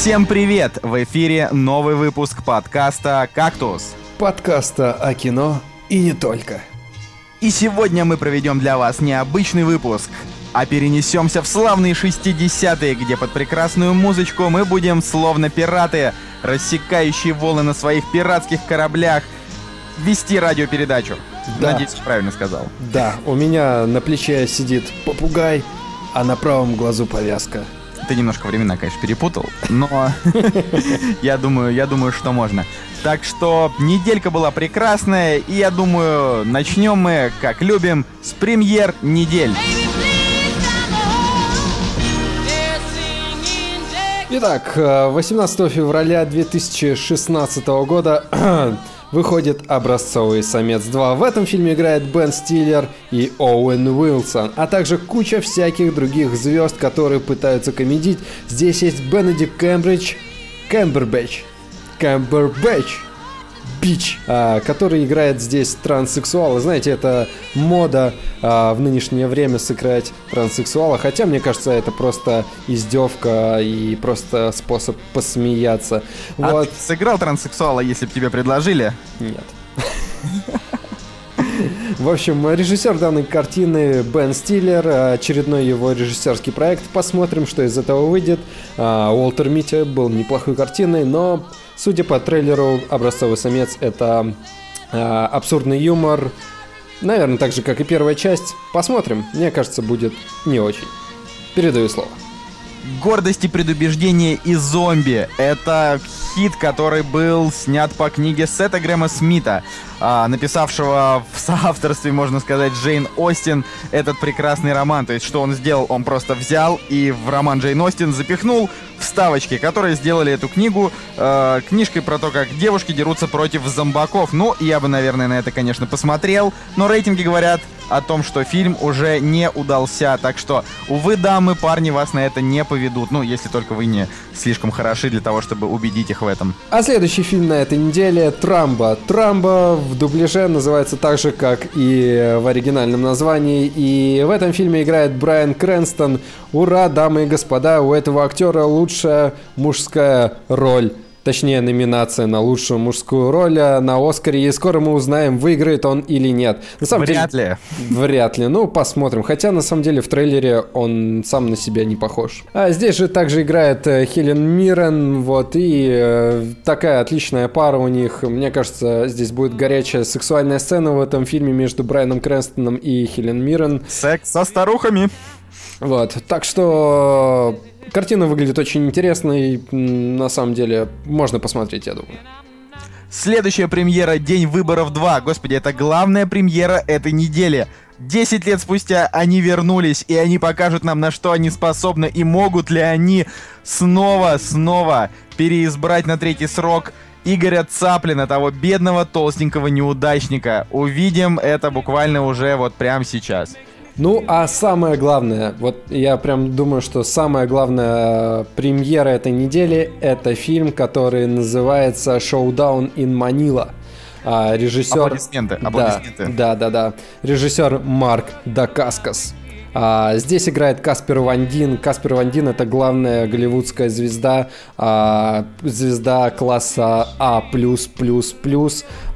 Всем привет! В эфире новый выпуск подкаста «Кактус». Подкаста о кино и не только. И сегодня мы проведем для вас необычный выпуск, а перенесемся в славные 60-е, где под прекрасную музычку мы будем словно пираты, рассекающие волны на своих пиратских кораблях, вести радиопередачу. Да. Надеюсь, правильно сказал. Да, у меня на плече сидит попугай, а на правом глазу повязка. Ты немножко времена, конечно, перепутал, но я думаю, я думаю, что можно. Так что неделька была прекрасная, и я думаю, начнем мы, как любим, с премьер недель. Итак, э, 18 февраля 2016 года выходит «Образцовый самец 2». В этом фильме играет Бен Стиллер и Оуэн Уилсон, а также куча всяких других звезд, которые пытаются комедить. Здесь есть Бенедикт Кембридж, Кембербэтч, Кембербэтч, Бич, а, который играет здесь транссексуала. Знаете, это мода а, в нынешнее время сыграть транссексуала. Хотя, мне кажется, это просто издевка и просто способ посмеяться. А Вот. ты сыграл транссексуала, если бы тебе предложили? Нет. В общем, режиссер данной картины Бен Стиллер, очередной его режиссерский проект. Посмотрим, что из этого выйдет. А, Уолтер Митти был неплохой картиной, но, судя по трейлеру, «Образцовый самец» — это а, абсурдный юмор, наверное, так же, как и первая часть. Посмотрим. Мне кажется, будет не очень. Передаю слово. Гордость и предубеждение и зомби. Это хит, который был снят по книге Сета Грэма Смита, а, написавшего в соавторстве, можно сказать, Джейн Остин этот прекрасный роман. То есть, что он сделал? Он просто взял и в роман Джейн Остин запихнул вставочки, которые сделали эту книгу э, книжкой про то, как девушки дерутся против зомбаков. Ну, я бы, наверное, на это, конечно, посмотрел, но рейтинги говорят о том, что фильм уже не удался. Так что, увы, дамы, парни вас на это не поведут. Ну, если только вы не слишком хороши для того, чтобы убедить их в этом. А следующий фильм на этой неделе «Трамбо». «Трамбо» в дубляже называется так же, как и в оригинальном названии. И в этом фильме играет Брайан Крэнстон. Ура, дамы и господа, у этого актера лучшая мужская роль. Точнее, номинация на лучшую мужскую роль а, на Оскаре. И скоро мы узнаем, выиграет он или нет. На самом Вряд деле, ли. Вряд ли. Ну, посмотрим. Хотя, на самом деле, в трейлере он сам на себя не похож. А здесь же также играет э, Хелен Миррен, вот, и э, такая отличная пара у них. Мне кажется, здесь будет горячая сексуальная сцена в этом фильме между Брайаном Крэнстоном и Хелен Миррен. Секс со старухами. Вот, так что э, картина выглядит очень интересной. М, На самом деле, можно посмотреть, я думаю. Следующая премьера «День выборов 2». Господи, это главная премьера этой недели. Десять лет спустя они вернулись, и они покажут нам, на что они способны, и могут ли они снова, снова переизбрать на третий срок Игоря Цаплина, того бедного толстенького неудачника. Увидим это буквально уже вот прямо сейчас. Ну, а самое главное, вот я прям думаю, что самая главная премьера этой недели это фильм, который называется «Showdown in Manila». А, режиссер... Аплодисменты, аплодисменты. Да, да, да, да. Режиссер Марк Дакаскас. А, здесь играет Каспер Вандин. Каспер Вандин это главная голливудская звезда, а, звезда класса А+++,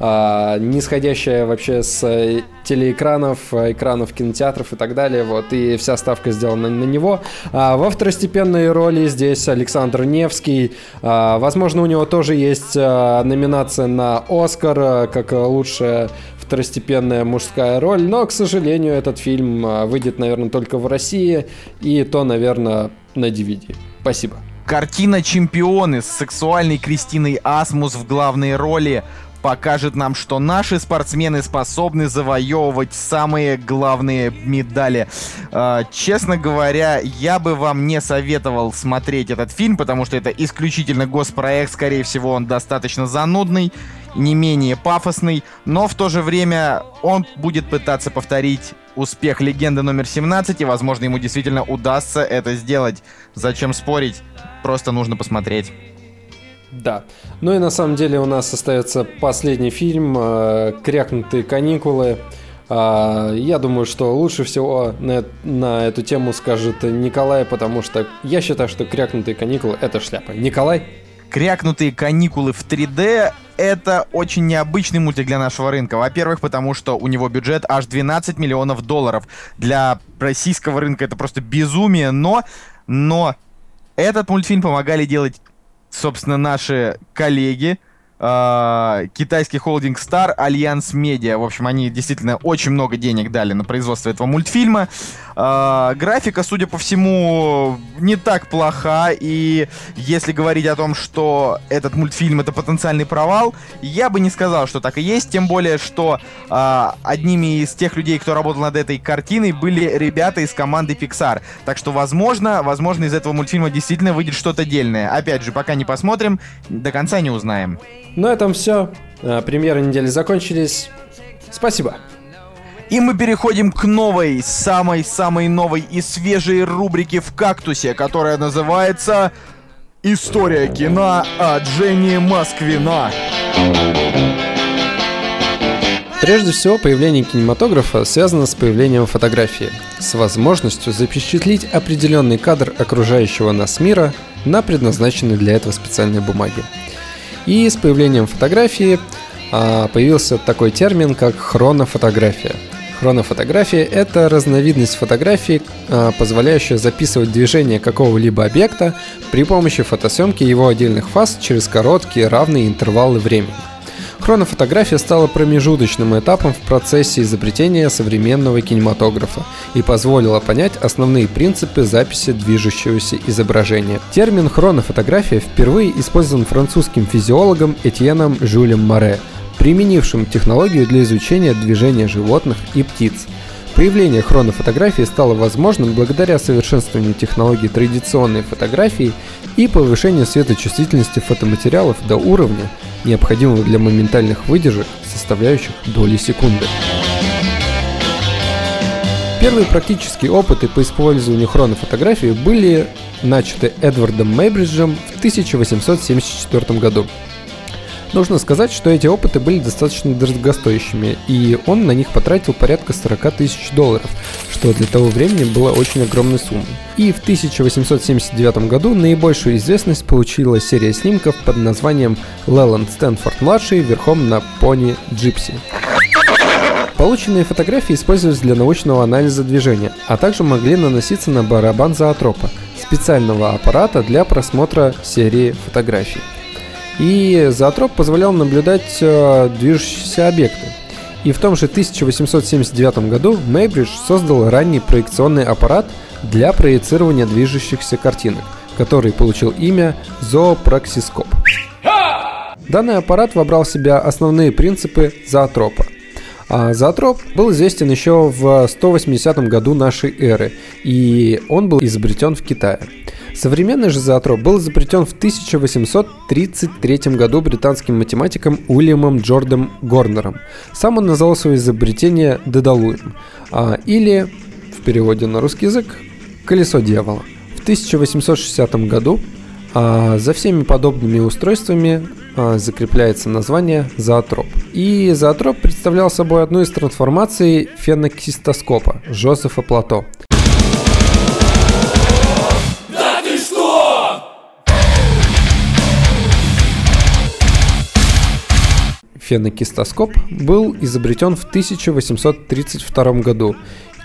а, нисходящая вообще с э, телеэкранов, э, экранов кинотеатров и так далее. Вот и вся ставка сделана на него. А, во второстепенной роли здесь Александр Невский. А, возможно, у него тоже есть а, номинация на Оскар как лучшая второстепенная мужская роль, но, к сожалению, этот фильм а, выйдет, наверное, только в России, и то, наверное, на DVD. Спасибо. Картина «Чемпионы» с сексуальной Кристиной Асмус в главной роли покажет нам, что наши спортсмены способны завоевывать самые главные медали. Э, честно говоря, я бы вам не советовал смотреть этот фильм, потому что это исключительно госпроект, скорее всего, он достаточно занудный, не менее пафосный, но в то же время он будет пытаться повторить успех легенды номер 17, и, возможно, ему действительно удастся это сделать. Зачем спорить? Просто нужно посмотреть. Да. Ну и на самом деле у нас остается последний фильм э, «Крякнутые каникулы». А, я думаю, что лучше всего на, на эту тему скажет Николай, потому что я считаю, что крякнутые каникулы это шляпа. Николай? Крякнутые каникулы в 3D это очень необычный мультик для нашего рынка. Во-первых, потому что у него бюджет аж 12 миллионов долларов. Для российского рынка это просто безумие, но, но этот мультфильм помогали делать, собственно, наши коллеги, э, китайский холдинг Star Alliance Media. В общем, они действительно очень много денег дали на производство этого мультфильма. Э, графика, судя по всему, не так плоха. И если говорить о том, что этот мультфильм это потенциальный провал, я бы не сказал, что так и есть. Тем более, что э, одними из тех людей, кто работал над этой картиной, были ребята из команды Pixar. Так что, возможно, возможно, из этого мультфильма действительно выйдет что-то дельное. Опять же, пока не посмотрим, до конца не узнаем. На этом все. А, премьеры недели закончились. Спасибо. И мы переходим к новой, самой-самой новой и свежей рубрике в «Кактусе», которая называется «История кино от Жени Москвина». Прежде всего, появление кинематографа связано с появлением фотографии, с возможностью запечатлить определенный кадр окружающего нас мира на предназначенной для этого специальной бумаге. И с появлением фотографии а, появился такой термин, как хронофотография. Хронофотография – это разновидность фотографии, а, позволяющая записывать движение какого-либо объекта при помощи фотосъемки его отдельных фаз через короткие равные интервалы времени. Хронофотография стала промежуточным этапом в процессе изобретения современного кинематографа и позволила понять основные принципы записи движущегося изображения. Термин хронофотография впервые использован французским физиологом Этьеном Жюлем Море, применившим технологию для изучения движения животных и птиц – Появление хронофотографии стало возможным благодаря совершенствованию технологий традиционной фотографии и повышению светочувствительности фотоматериалов до уровня, необходимого для моментальных выдержек, составляющих доли секунды. Первые практические опыты по использованию хронофотографии были начаты Эдвардом Мейбриджем в 1874 году. Нужно сказать, что эти опыты были достаточно дорогостоящими, и он на них потратил порядка 40 тысяч долларов, что для того времени было очень огромной суммой. И в 1879 году наибольшую известность получила серия снимков под названием «Леланд Стэнфорд-младший верхом на пони Джипси». Полученные фотографии использовались для научного анализа движения, а также могли наноситься на барабан зоотропа, специального аппарата для просмотра серии фотографий. И зоотроп позволял наблюдать э, движущиеся объекты. И в том же 1879 году Мейбридж создал ранний проекционный аппарат для проецирования движущихся картинок, который получил имя зоопраксископ. Данный аппарат вобрал в себя основные принципы зоотропа. А зоотроп был известен еще в 180 году нашей эры, и он был изобретен в Китае. Современный же зоотроп был изобретен в 1833 году британским математиком Уильямом Джордом Горнером. Сам он назвал свое изобретение Дедалуем, а, или, в переводе на русский язык, колесо дьявола. В 1860 году за всеми подобными устройствами а, закрепляется название зоотроп. И зоотроп представлял собой одну из трансформаций фенокистоскопа Жозефа Плато – фенокистоскоп был изобретен в 1832 году,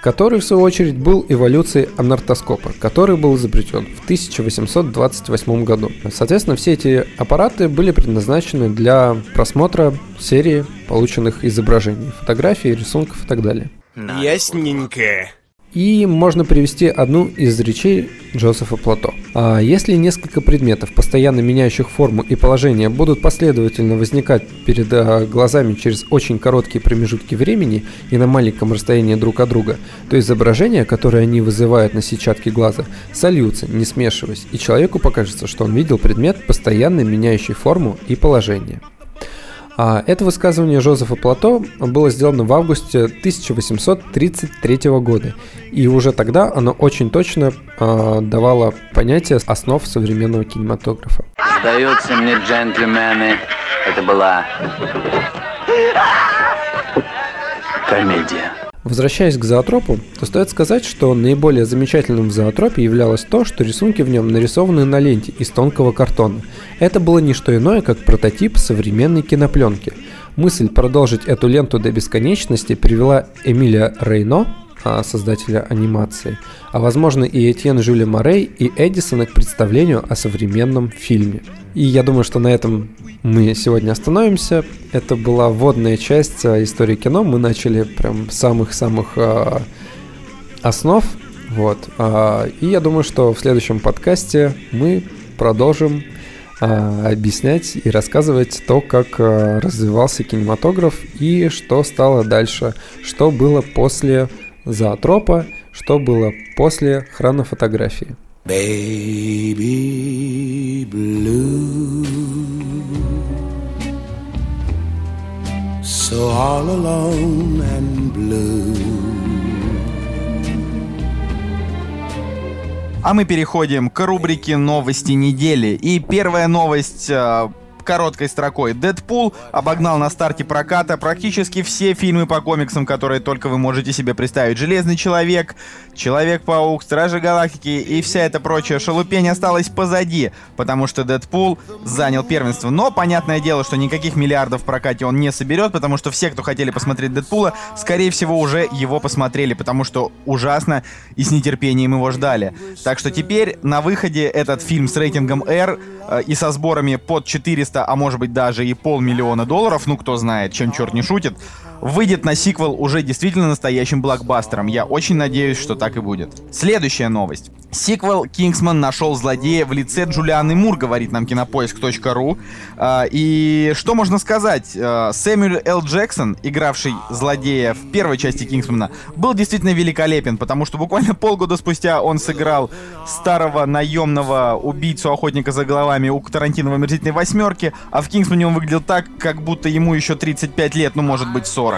который в свою очередь был эволюцией анартоскопа, который был изобретен в 1828 году. Соответственно, все эти аппараты были предназначены для просмотра серии полученных изображений, фотографий, рисунков и так далее. Ясненько. И можно привести одну из речей Джозефа Плато. А если несколько предметов, постоянно меняющих форму и положение, будут последовательно возникать перед а, глазами через очень короткие промежутки времени и на маленьком расстоянии друг от друга, то изображения, которые они вызывают на сетчатке глаза, сольются, не смешиваясь, и человеку покажется, что он видел предмет, постоянно меняющий форму и положение. А это высказывание Жозефа Плато было сделано в августе 1833 года, и уже тогда оно очень точно э, давало понятие основ современного кинематографа. Сдаются мне джентльмены, это была комедия. Возвращаясь к зоотропу, то стоит сказать, что наиболее замечательным в зоотропе являлось то, что рисунки в нем нарисованы на ленте из тонкого картона. Это было не что иное, как прототип современной кинопленки. Мысль продолжить эту ленту до бесконечности привела Эмилия Рейно, создателя анимации, а возможно и Этьен Жюля Морей и Эдисона к представлению о современном фильме. И я думаю, что на этом мы сегодня остановимся. Это была вводная часть а, истории кино. Мы начали прям самых-самых э, основ. Вот. Э, и я думаю, что в следующем подкасте мы продолжим э, объяснять и рассказывать то, как э, развивался кинематограф и что стало дальше, что было после зоотропа, что было после хронофотографии. Baby blue So all alone and blue А мы переходим к рубрике «Новости недели». И первая новость э, короткой строкой. Дэдпул обогнал на старте проката практически все фильмы по комиксам, которые только вы можете себе представить. Железный человек, Человек-паук, Стражи Галактики и вся эта прочая шелупень осталась позади, потому что Дэдпул занял первенство. Но понятное дело, что никаких миллиардов в прокате он не соберет, потому что все, кто хотели посмотреть Дэдпула, скорее всего уже его посмотрели, потому что ужасно и с нетерпением его ждали. Так что теперь на выходе этот фильм с рейтингом R э, и со сборами под 400 300, а может быть даже и полмиллиона долларов, ну кто знает, чем черт не шутит, выйдет на сиквел уже действительно настоящим блокбастером. Я очень надеюсь, что так и будет. Следующая новость. Сиквел «Кингсман» нашел злодея в лице Джулианы Мур, говорит нам кинопоиск.ру. А, и что можно сказать? А, Сэмюэл Л. Джексон, игравший злодея в первой части «Кингсмана», был действительно великолепен, потому что буквально полгода спустя он сыграл старого наемного убийцу-охотника за головами у Тарантино в «Омерзительной восьмерке», а в «Кингсмане» он выглядел так, как будто ему еще 35 лет, ну, может быть, 40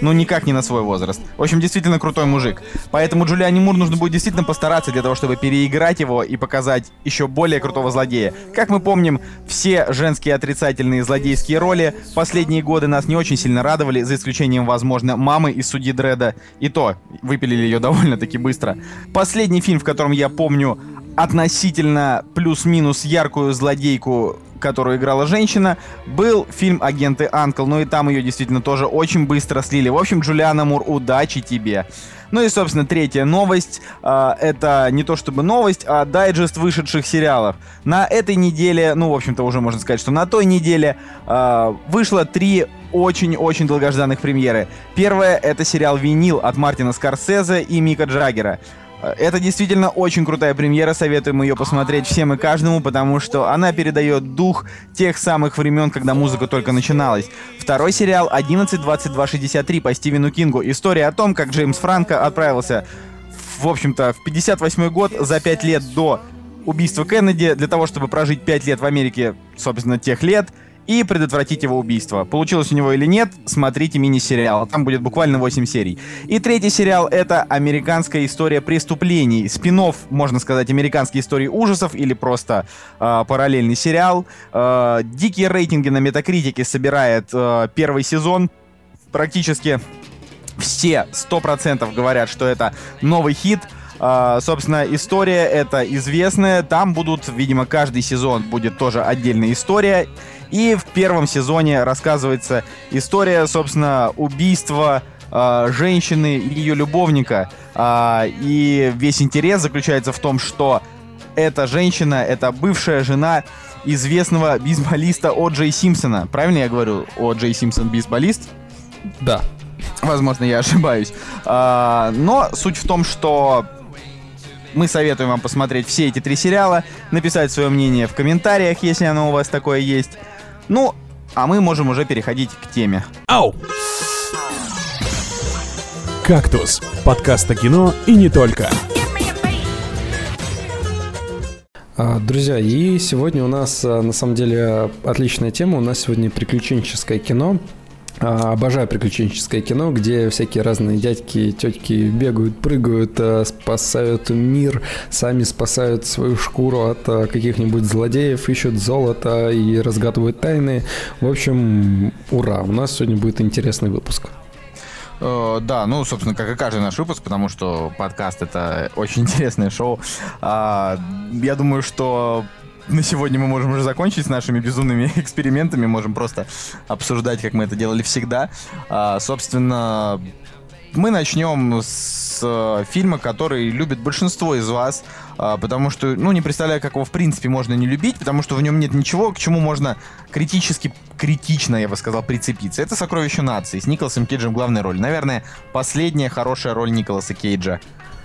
ну никак не на свой возраст. В общем, действительно крутой мужик. Поэтому Джулиани Мур нужно будет действительно постараться для того, чтобы переиграть его и показать еще более крутого злодея. Как мы помним, все женские отрицательные злодейские роли последние годы нас не очень сильно радовали, за исключением, возможно, мамы из судьи Дреда. И то, выпилили ее довольно-таки быстро. Последний фильм, в котором я помню относительно плюс-минус яркую злодейку которую играла женщина, был фильм «Агенты Анкл». Ну и там ее действительно тоже очень быстро слили. В общем, Джулиана Мур, удачи тебе. Ну и, собственно, третья новость. Э, это не то чтобы новость, а дайджест вышедших сериалов. На этой неделе, ну, в общем-то, уже можно сказать, что на той неделе э, вышло три очень-очень долгожданных премьеры. Первая — это сериал «Винил» от Мартина Скорсезе и Мика Джаггера. Это действительно очень крутая премьера, советуем ее посмотреть всем и каждому, потому что она передает дух тех самых времен, когда музыка только начиналась. Второй сериал 11.22.63 по Стивену Кингу. История о том, как Джеймс Франко отправился, в общем-то, в 58 год, за 5 лет до убийства Кеннеди, для того, чтобы прожить 5 лет в Америке, собственно, тех лет — и предотвратить его убийство. Получилось у него или нет, смотрите мини-сериал. Там будет буквально 8 серий. И третий сериал — это «Американская история преступлений». спин можно сказать, «Американские истории ужасов» или просто э, параллельный сериал. Э, дикие рейтинги на Метакритике собирает э, первый сезон. Практически все 100% говорят, что это новый хит. Uh, собственно, история это известная. Там будут, видимо, каждый сезон будет тоже отдельная история. И в первом сезоне рассказывается история, собственно, убийства э, женщины и ее любовника. Э, и весь интерес заключается в том, что эта женщина, это бывшая жена известного бейсболиста О. Джей Симпсона. Правильно я говорю? О. Джей Симпсон бейсболист? Да. Возможно, я ошибаюсь. А, но суть в том, что мы советуем вам посмотреть все эти три сериала, написать свое мнение в комментариях, если оно у вас такое есть. Ну, а мы можем уже переходить к теме. Ау! «Кактус» — подкаст о кино и не только. А, друзья, и сегодня у нас а, на самом деле отличная тема. У нас сегодня приключенческое кино. А, обожаю приключенческое кино, где всякие разные дядьки и тетки бегают, прыгают, а, спасают мир, сами спасают свою шкуру от а, каких-нибудь злодеев, ищут золото и разгадывают тайны. В общем, ура, у нас сегодня будет интересный выпуск. Э, да, ну, собственно, как и каждый наш выпуск, потому что подкаст это очень интересное шоу. А, я думаю, что на сегодня мы можем уже закончить с нашими безумными экспериментами, можем просто обсуждать, как мы это делали всегда. А, собственно, мы начнем с э, фильма, который любит большинство из вас, э, потому что, ну, не представляю, как его в принципе можно не любить, потому что в нем нет ничего, к чему можно критически, критично, я бы сказал, прицепиться. Это «Сокровище нации» с Николасом Кейджем в главной роли. Наверное, последняя хорошая роль Николаса Кейджа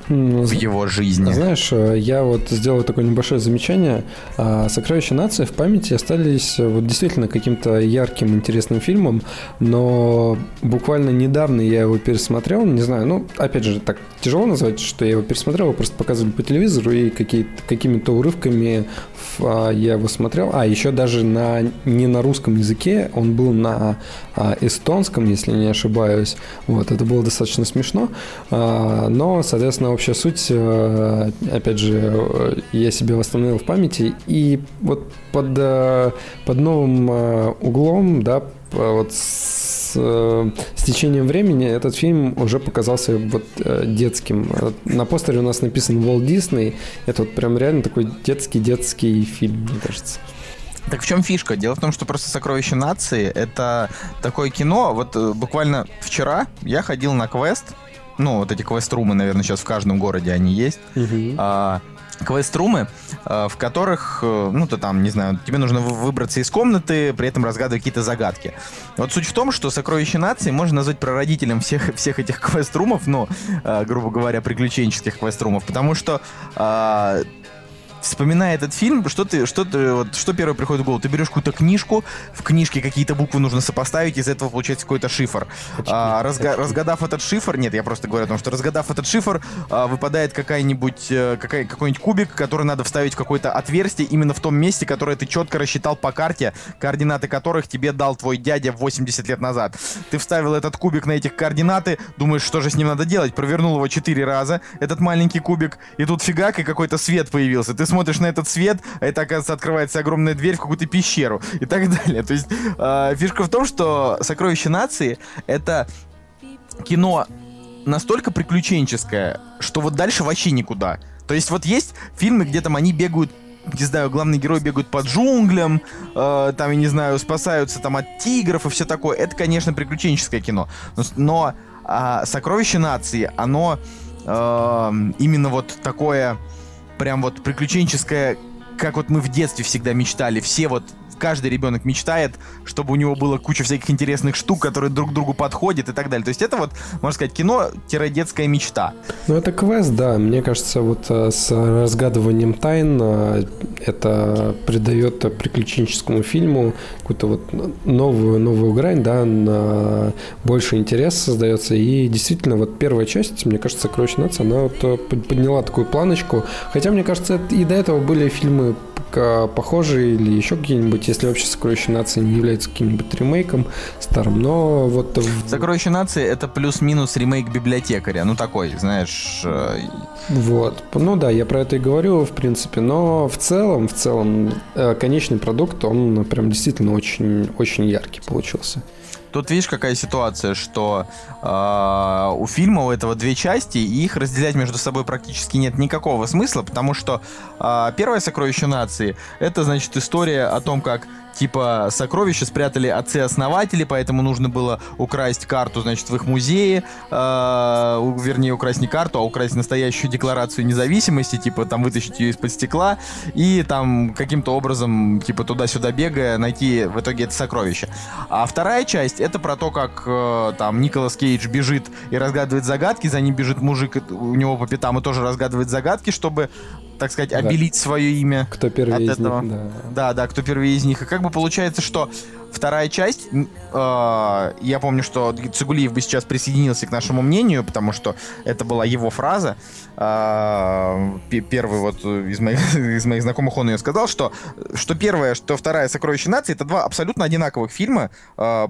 в его жизни. Знаешь, э, я вот сделал такое небольшое замечание. А, «Сокровища нации» в памяти остались э, вот действительно каким-то ярким, интересным фильмом, но буквально недавно я его пересмотрел, не знаю, ну, опять же, так тяжело назвать, что я его пересмотрел, его просто показывали по телевизору, и какими-то урывками а, я его смотрел. А, еще даже на, не на русском языке, он был на а, эстонском, если не ошибаюсь. Вот, это было достаточно смешно. Но, соответственно, общая суть, э, опять же, э, я себе восстановил в памяти, и вот под, э, под новым углом, да, вот с, с течением времени этот фильм уже показался вот детским. На постере у нас написан Walt Disney. Это вот прям реально такой детский-детский фильм, мне кажется. Так в чем фишка? Дело в том, что просто «Сокровище нации» — это такое кино. Вот буквально вчера я ходил на квест, ну, вот эти квест-румы, наверное, сейчас в каждом городе они есть. Угу. А, квест-румы, а, в которых, э, ну, ты там, не знаю, тебе нужно выбраться из комнаты, при этом разгадывать какие-то загадки. Вот суть в том, что «Сокровище нации» можно назвать прародителем всех, всех этих квест-румов, ну, а, грубо говоря, приключенческих квест-румов, потому что а, вспоминая этот фильм, что ты, что ты, вот, что первое приходит в голову? Ты берешь какую-то книжку, в книжке какие-то буквы нужно сопоставить, из этого получается какой-то шифр. А, разга, разгадав этот шифр, нет, я просто говорю о том, что разгадав этот шифр, а, выпадает какая-нибудь, э, какая, какой-нибудь кубик, который надо вставить в какое-то отверстие именно в том месте, которое ты четко рассчитал по карте, координаты которых тебе дал твой дядя 80 лет назад. Ты вставил этот кубик на этих координаты, думаешь, что же с ним надо делать, провернул его 4 раза, этот маленький кубик, и тут фигак, и какой-то свет появился. Ты смотришь на этот свет, а это, оказывается, открывается огромная дверь в какую-то пещеру и так далее. То есть э, фишка в том, что «Сокровище нации» — это кино настолько приключенческое, что вот дальше вообще никуда. То есть вот есть фильмы, где там они бегают не знаю, главные герои бегают по джунглям, э, там, я не знаю, спасаются там от тигров и все такое. Это, конечно, приключенческое кино. Но, но э, «Сокровище нации», оно э, именно вот такое прям вот приключенческое, как вот мы в детстве всегда мечтали. Все вот каждый ребенок мечтает, чтобы у него было куча всяких интересных штук, которые друг другу подходят и так далее. То есть это вот, можно сказать, кино-детская мечта. Ну, это квест, да. Мне кажется, вот э, с разгадыванием тайн э, это придает приключенческому фильму какую-то вот новую, новую грань, да, на больше интерес создается. И действительно, вот первая часть, мне кажется, «Сокровищ нации», она вот э, подняла такую планочку. Хотя, мне кажется, и до этого были фильмы похожие или еще какие-нибудь, если вообще «Сокровище нации» не является каким-нибудь ремейком старым, но вот... «Сокровище нации» — это плюс-минус ремейк «Библиотекаря», ну такой, знаешь... Э, вот, ну да, я про это и говорю, в принципе, но в целом, в целом, э, конечный продукт, он прям действительно очень, очень яркий получился. Тут видишь, какая ситуация, что э, у фильма у этого две части, и их разделять между собой практически нет никакого смысла, потому что э, первое сокровище нации это значит история о том, как типа сокровища спрятали отцы-основатели, поэтому нужно было украсть карту, значит, в их музее, э, вернее, украсть не карту, а украсть настоящую декларацию независимости, типа там вытащить ее из-под стекла и там каким-то образом, типа туда-сюда бегая, найти в итоге это сокровище. А вторая часть это про то, как э, там Николас Кейдж бежит и разгадывает загадки, за ним бежит мужик у него по пятам и тоже разгадывает загадки, чтобы так сказать, обелить да. свое имя. Кто первый от из этого. них, да. Да, да, кто первый из них. И как бы получается, что вторая часть, э, я помню, что Цигулиев бы сейчас присоединился к нашему мнению, потому что это была его фраза. Э, первый вот из моих, из моих знакомых он ее сказал, что, что первое, что вторая «Сокровище нации» это два абсолютно одинаковых фильма, э,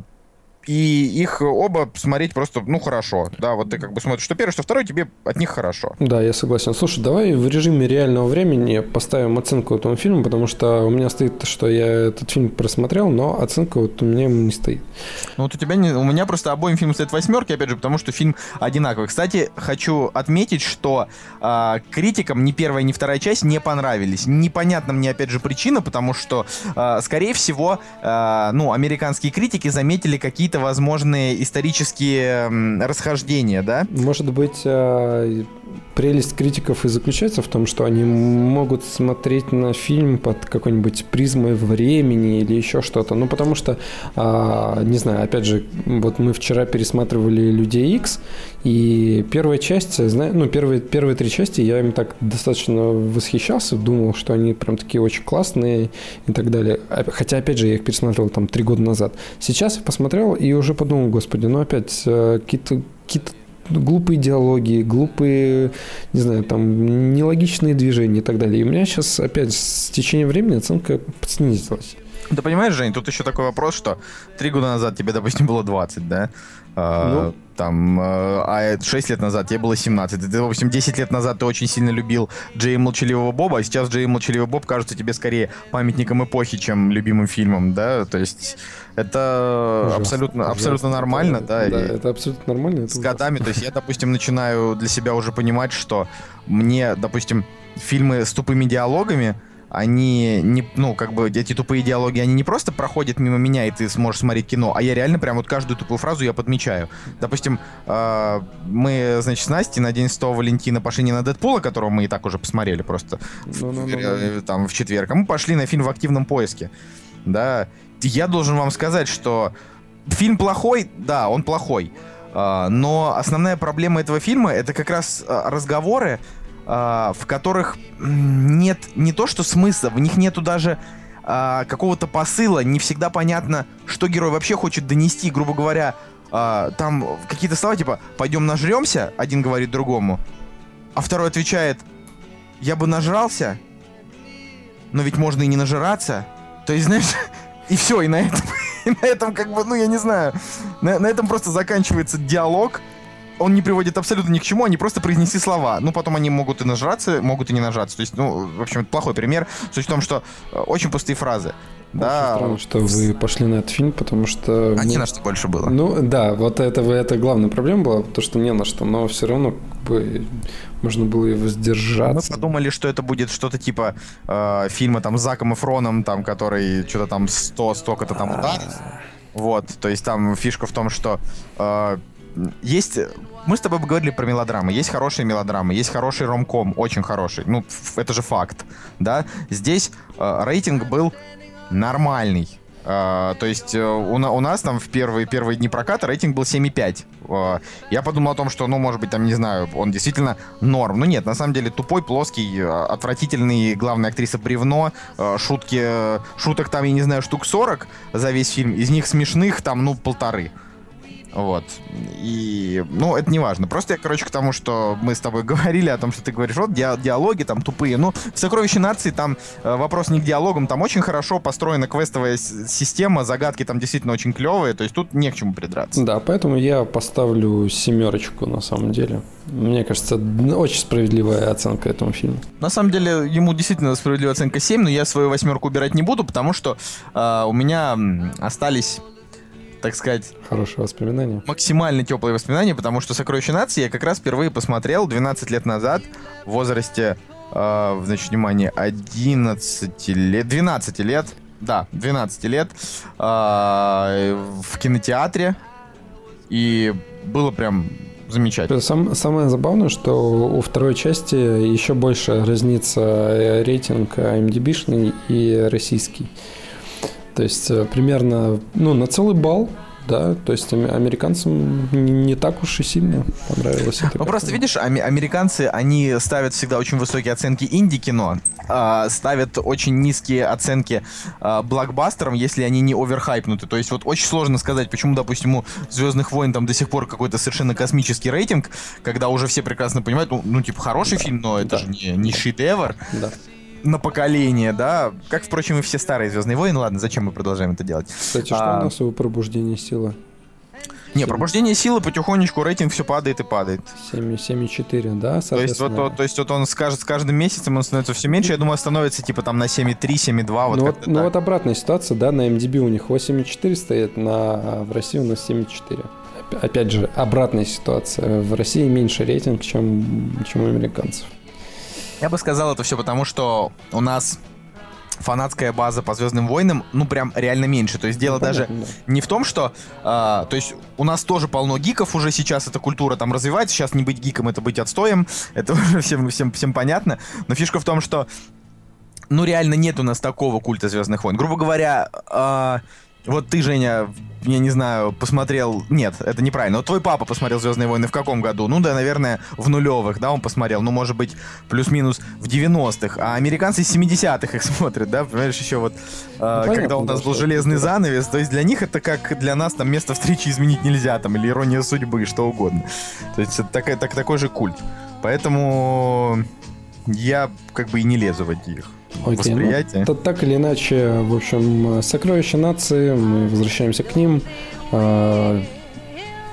и их оба смотреть просто, ну, хорошо. Да, вот ты как бы смотришь, что первый, что второй, тебе от них хорошо. Да, я согласен. Слушай, давай в режиме реального времени поставим оценку этому фильму, потому что у меня стоит, что я этот фильм просмотрел, но оценка вот у меня не стоит. Ну, вот у тебя не... У меня просто обоим фильмам стоит восьмерки, опять же, потому что фильм одинаковый. Кстати, хочу отметить, что э, критикам ни первая, ни вторая часть не понравились. Непонятна мне, опять же, причина, потому что, э, скорее всего, э, ну, американские критики заметили какие-то какие-то возможные исторические расхождения, да? Может быть, а, прелесть критиков и заключается в том, что они могут смотреть на фильм под какой-нибудь призмой времени или еще что-то. Ну, потому что, а, не знаю, опять же, вот мы вчера пересматривали «Людей X и первая часть, ну, первые, первые три части я им так достаточно восхищался, думал, что они прям такие очень классные и так далее. Хотя, опять же, я их пересматривал там три года назад. Сейчас я посмотрел и уже подумал, господи, ну опять э, какие-то какие-то глупые диалоги, глупые, не знаю, там, нелогичные движения и так далее. И у меня сейчас опять с течением времени оценка снизилась. Да понимаешь, Жень, тут еще такой вопрос, что три года назад тебе, допустим, было 20, да? А, ну, там, а 6 лет назад тебе было 17. Ты, допустим, 10 лет назад ты очень сильно любил Джей Молчаливого Боба, а сейчас Джей Молчаливый Боб кажется тебе скорее памятником эпохи, чем любимым фильмом, да? То есть это ужасно, абсолютно, ужасно, абсолютно нормально, да? Да, да это абсолютно нормально. с годами, то есть я, допустим, начинаю для себя уже понимать, что мне, допустим, фильмы с тупыми диалогами, они не, ну, как бы эти тупые диалоги, они не просто проходят мимо меня, и ты сможешь смотреть кино, а я реально прям вот каждую тупую фразу я подмечаю. Допустим, э, мы, значит, с Настей на День 100 Валентина пошли не на Дэдпула, которого мы и так уже посмотрели просто no, no, no, no. там в четверг, а мы пошли на фильм в активном поиске. Да, я должен вам сказать, что фильм плохой, да, он плохой. Uh, но основная проблема этого фильма это как раз uh, разговоры, а, в которых нет не то что смысла, в них нету даже а, какого-то посыла, не всегда понятно, что герой вообще хочет донести, грубо говоря, а, там какие-то слова типа «пойдем нажремся», один говорит другому, а второй отвечает «я бы нажрался, но ведь можно и не нажираться». То есть, знаешь, и все, и на этом, и на этом как бы, ну я не знаю, на, на этом просто заканчивается диалог, он не приводит абсолютно ни к чему, они просто произнесли слова. Ну, потом они могут и нажраться, могут и не нажраться. То есть, ну, в общем, это плохой пример. Суть в том, что э, очень пустые фразы. Да. Очень странно, что вы пошли на этот фильм, потому что... А не на что больше было. Ну, да, вот это, это главная проблема была, то, что не на что, но все равно как бы можно было и воздержаться. Мы подумали, что это будет что-то типа э, фильма там с Заком и Фроном, там, который что-то там 100, столько-то там ударит. Вот, то есть там фишка в том, что э, есть... Мы с тобой говорили про мелодрамы. Есть хорошие мелодрамы, есть хороший ромком, очень хороший. Ну, это же факт, да? Здесь э, рейтинг был нормальный. Uh, то есть uh, у, у нас там в первые, первые дни проката рейтинг был 7,5. Uh, я подумал о том, что, ну, может быть, там, не знаю, он действительно норм. Ну нет, на самом деле тупой, плоский, отвратительный, главная актриса бревно, шутки, шуток там, я не знаю, штук 40 за весь фильм, из них смешных там, ну, полторы. Вот. И, ну, это не важно. Просто я, короче, к тому, что мы с тобой говорили о том, что ты говоришь, вот диалоги там тупые. Ну, в «Сокровище нации» там э, вопрос не к диалогам, там очень хорошо построена квестовая система, загадки там действительно очень клевые, то есть тут не к чему придраться. Да, поэтому я поставлю семерочку на самом деле. Мне кажется, очень справедливая оценка этому фильму. На самом деле, ему действительно справедливая оценка 7, но я свою восьмерку убирать не буду, потому что э, у меня остались так сказать... Хорошие воспоминания. Максимально теплые воспоминания, потому что «Сокровище нации» я как раз впервые посмотрел 12 лет назад в возрасте, э, значит, внимание, 11 лет, 12 лет, да, 12 лет э, в кинотеатре. И было прям замечательно. Сам, самое забавное, что у второй части еще больше разнится рейтинг IMDb-шный и российский. То есть э, примерно ну, на целый балл да, то есть американцам не так уж и сильно понравилось это. Ну просто видишь, американцы, они ставят всегда очень высокие оценки инди-кино, а, ставят очень низкие оценки а, блокбастерам, если они не оверхайпнуты. То есть вот очень сложно сказать, почему, допустим, у Звездных войн там до сих пор какой-то совершенно космический рейтинг, когда уже все прекрасно понимают, ну, ну типа хороший да. фильм, но это да. же не, не shit Да на поколение, да, как, впрочем, и все старые Звездные войны. Ладно, зачем мы продолжаем это делать? Кстати, что а... у нас у пробуждения силы? Не, пробуждение силы потихонечку рейтинг все падает и падает. 7,4, да, То есть, вот, вот, то есть вот он скажет, с каждым месяцем он становится все меньше. Я думаю, становится типа там на 7,3, 7,2. Вот ну, вот, ну вот обратная ситуация, да, на MDB у них 8,4 стоит, на, а в России у нас 7,4. Опя- Опять же, обратная ситуация. В России меньше рейтинг, чем, чем у американцев. Я бы сказал это все потому, что у нас фанатская база по Звездным войнам, ну прям реально меньше. То есть дело Ну, даже понятно, не в том, что, а, то есть у нас тоже полно гиков уже сейчас, эта культура там развивается. Сейчас не быть гиком, это быть отстоем, это уже всем всем всем понятно. Но фишка в том, что ну реально нет у нас такого культа Звездных войн. Грубо говоря, а, вот ты, Женя, я не знаю, посмотрел... Нет, это неправильно. Вот твой папа посмотрел «Звездные войны» в каком году? Ну да, наверное, в нулевых, да, он посмотрел. Ну, может быть, плюс-минус в 90-х. А американцы из 70-х их смотрят, да, понимаешь, еще вот... а, Ну, понятно, когда у да, нас был железный это- занавес, то есть для них это как для нас там место встречи изменить нельзя, там, или ирония судьбы, что угодно. То есть это такая, так, такой же культ. Поэтому я как бы и не лезу в эти их Окей, ну, то- так или иначе, в общем, сокровища нации, мы возвращаемся к ним. а,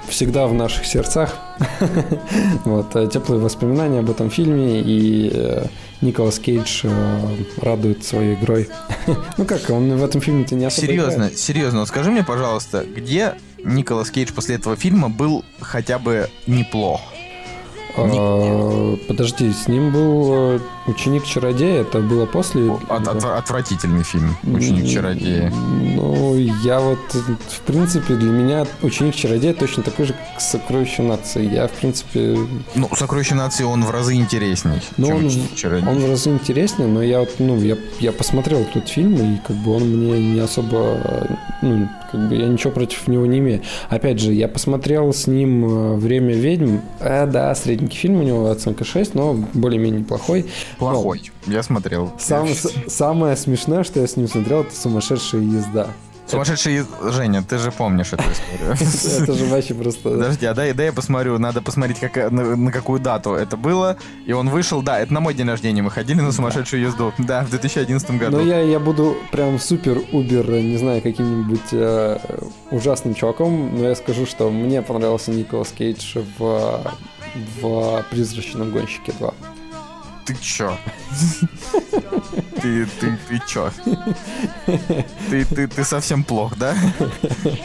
Всегда в наших сердцах. Вот, э, теплые воспоминания об этом фильме, и э, Николас Кейдж э, радует своей игрой. Ну как, он в этом фильме-то не особо Серьезно, играет. серьезно, вот скажи мне, пожалуйста, где Николас Кейдж после этого фильма был хотя бы неплох? А, Подожди, с ним был э, ученик-чародея, это было после... От- от- отвратительный фильм «Ученик-чародея». Ну, я вот, в принципе, для меня ученик-чародея точно такой же, как сокровище нации. Я, в принципе, Ну, «Сокровище нации» он в разы интересней, Ну, он- он в разы интереснее, но я вот, ну, я, я посмотрел этот фильм, и как бы он мне не особо, ну, как бы я ничего против него не имею. Опять же, я посмотрел с ним э, «Время ведьм», э, да, средненький фильм, у него оценка 6, но более-менее неплохой. Плохой. Я смотрел. Сам- с- самое смешное, что я с ним смотрел, это «Сумасшедшая езда». Сумасшедший... Женя, ты же помнишь эту историю. Это же вообще просто... Подожди, а дай, дай я посмотрю. Надо посмотреть, как, на, на какую дату это было. И он вышел, да, это на мой день рождения. Мы ходили на сумасшедшую езду. Да, в 2011 году. Но я, я буду прям супер-убер, не знаю, каким-нибудь э, ужасным чуваком, но я скажу, что мне понравился Николас Кейдж в, в «Призрачном гонщике 2». Ты чё? Ты, ты, ты чё? Ты, ты, ты совсем плох, да?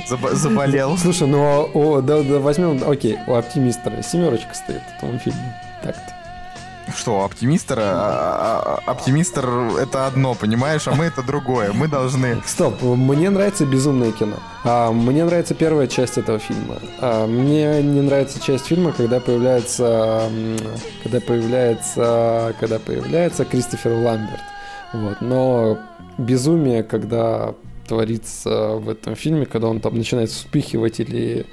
Забо- заболел? Слушай, ну а, о, да, да, возьмем, окей, у оптимистра семерочка стоит в этом фильме. Так-то. Что, оптимистр? а- а- а- Оптимистр это одно, понимаешь? А мы это другое. Мы должны... Стоп, мне нравится безумное кино. А, мне нравится первая часть этого фильма. А, мне не нравится часть фильма, когда появляется, когда появляется, когда появляется Кристофер Ламберт. Вот. Но безумие, когда творится в этом фильме, когда он там начинает вспыхивать или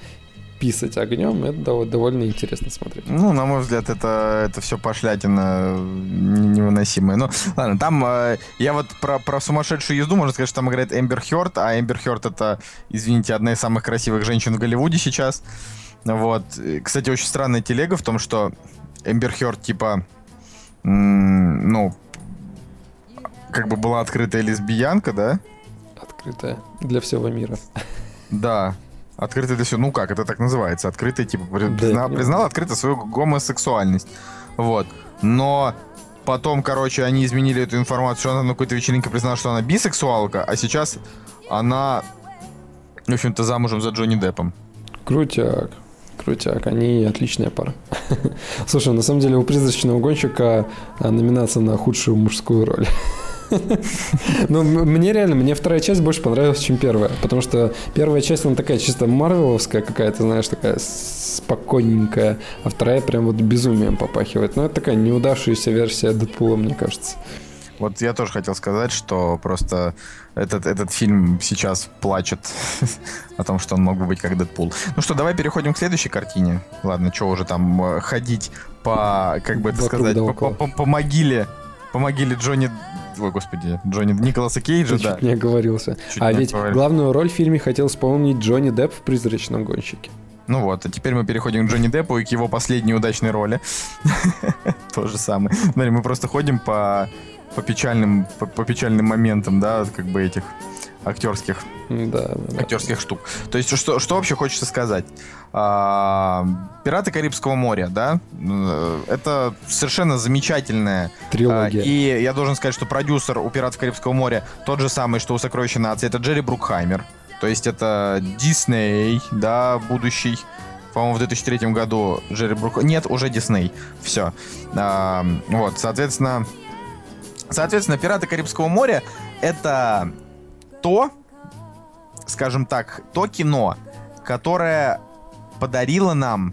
писать огнем, это дов- довольно интересно смотреть. Ну, на мой взгляд, это, это все пошлятина не- невыносимая. Ну, ладно, там э, я вот про, про сумасшедшую езду, можно сказать, что там играет Эмбер Хёрд, а Эмбер Хёрд это, извините, одна из самых красивых женщин в Голливуде сейчас. Вот. Кстати, очень странная телега в том, что Эмбер Хёрд, типа, м, ну, как бы была открытая лесбиянка, да? Открытая для всего мира. Да. Открытый для всего. Ну как, это так называется. Открытый, типа, Да, призна- понимаю. признал открыто свою гомосексуальность. Вот. Но потом, короче, они изменили эту информацию, что она на какой-то вечеринке признала, что она бисексуалка, а сейчас она, в общем-то, замужем за Джонни Деппом. Крутяк. Крутяк, они отличная пара. Слушай, на самом деле у призрачного гонщика а, номинация на худшую мужскую роль. Ну, мне реально, мне вторая часть больше понравилась, чем первая. Потому что первая часть, она такая чисто марвеловская какая-то, знаешь, такая спокойненькая. А вторая прям вот безумием попахивает. Ну, это такая неудавшаяся версия Дэдпула, мне кажется. Вот я тоже хотел сказать, что просто этот, этот фильм сейчас плачет о том, что он мог бы быть как Дэдпул. Ну что, давай переходим к следующей картине. Ладно, что уже там э, ходить по, как бы это Вокруг сказать, по- по могиле, по могиле Джонни... Ой, господи, Джонни Николаса Кейджа, Ты да. чуть не оговорился. Чуть а не ведь оговорился. главную роль в фильме хотел исполнить Джонни Депп в «Призрачном гонщике». Ну вот, а теперь мы переходим к Джонни Деппу и к его последней удачной роли. То же самое. Смотри, мы просто ходим по, по, печальным, по, по печальным моментам, да, как бы этих актерских, Да, да. актерских штук. То есть, что, что вообще хочется сказать? А, Пираты Карибского моря, да, э, это совершенно замечательная Трилогия. а, И я должен сказать, что продюсер у «Пиратов Карибского моря» тот же самый, что у «Сокровища нации», это Джерри Брукхаймер. То есть это Дисней, да, будущий. По-моему, в 2003 году Джерри Брук... Нет, уже Дисней. Все. А, вот, соответственно... Соответственно, «Пираты Карибского моря» — это то, скажем так, то кино, которое подарило нам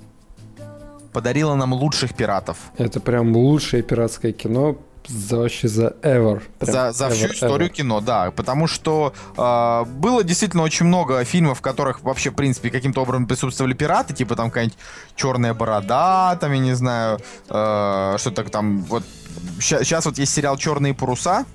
подарило нам лучших пиратов. Это прям лучшее пиратское кино за вообще за ever. Прям за, за всю ever, историю ever. кино, да. Потому что э, было действительно очень много фильмов, в которых вообще, в принципе, каким-то образом присутствовали пираты, типа там какая-нибудь черная борода, там, я не знаю, э, что-то там. Вот сейчас вот есть сериал Черные паруса.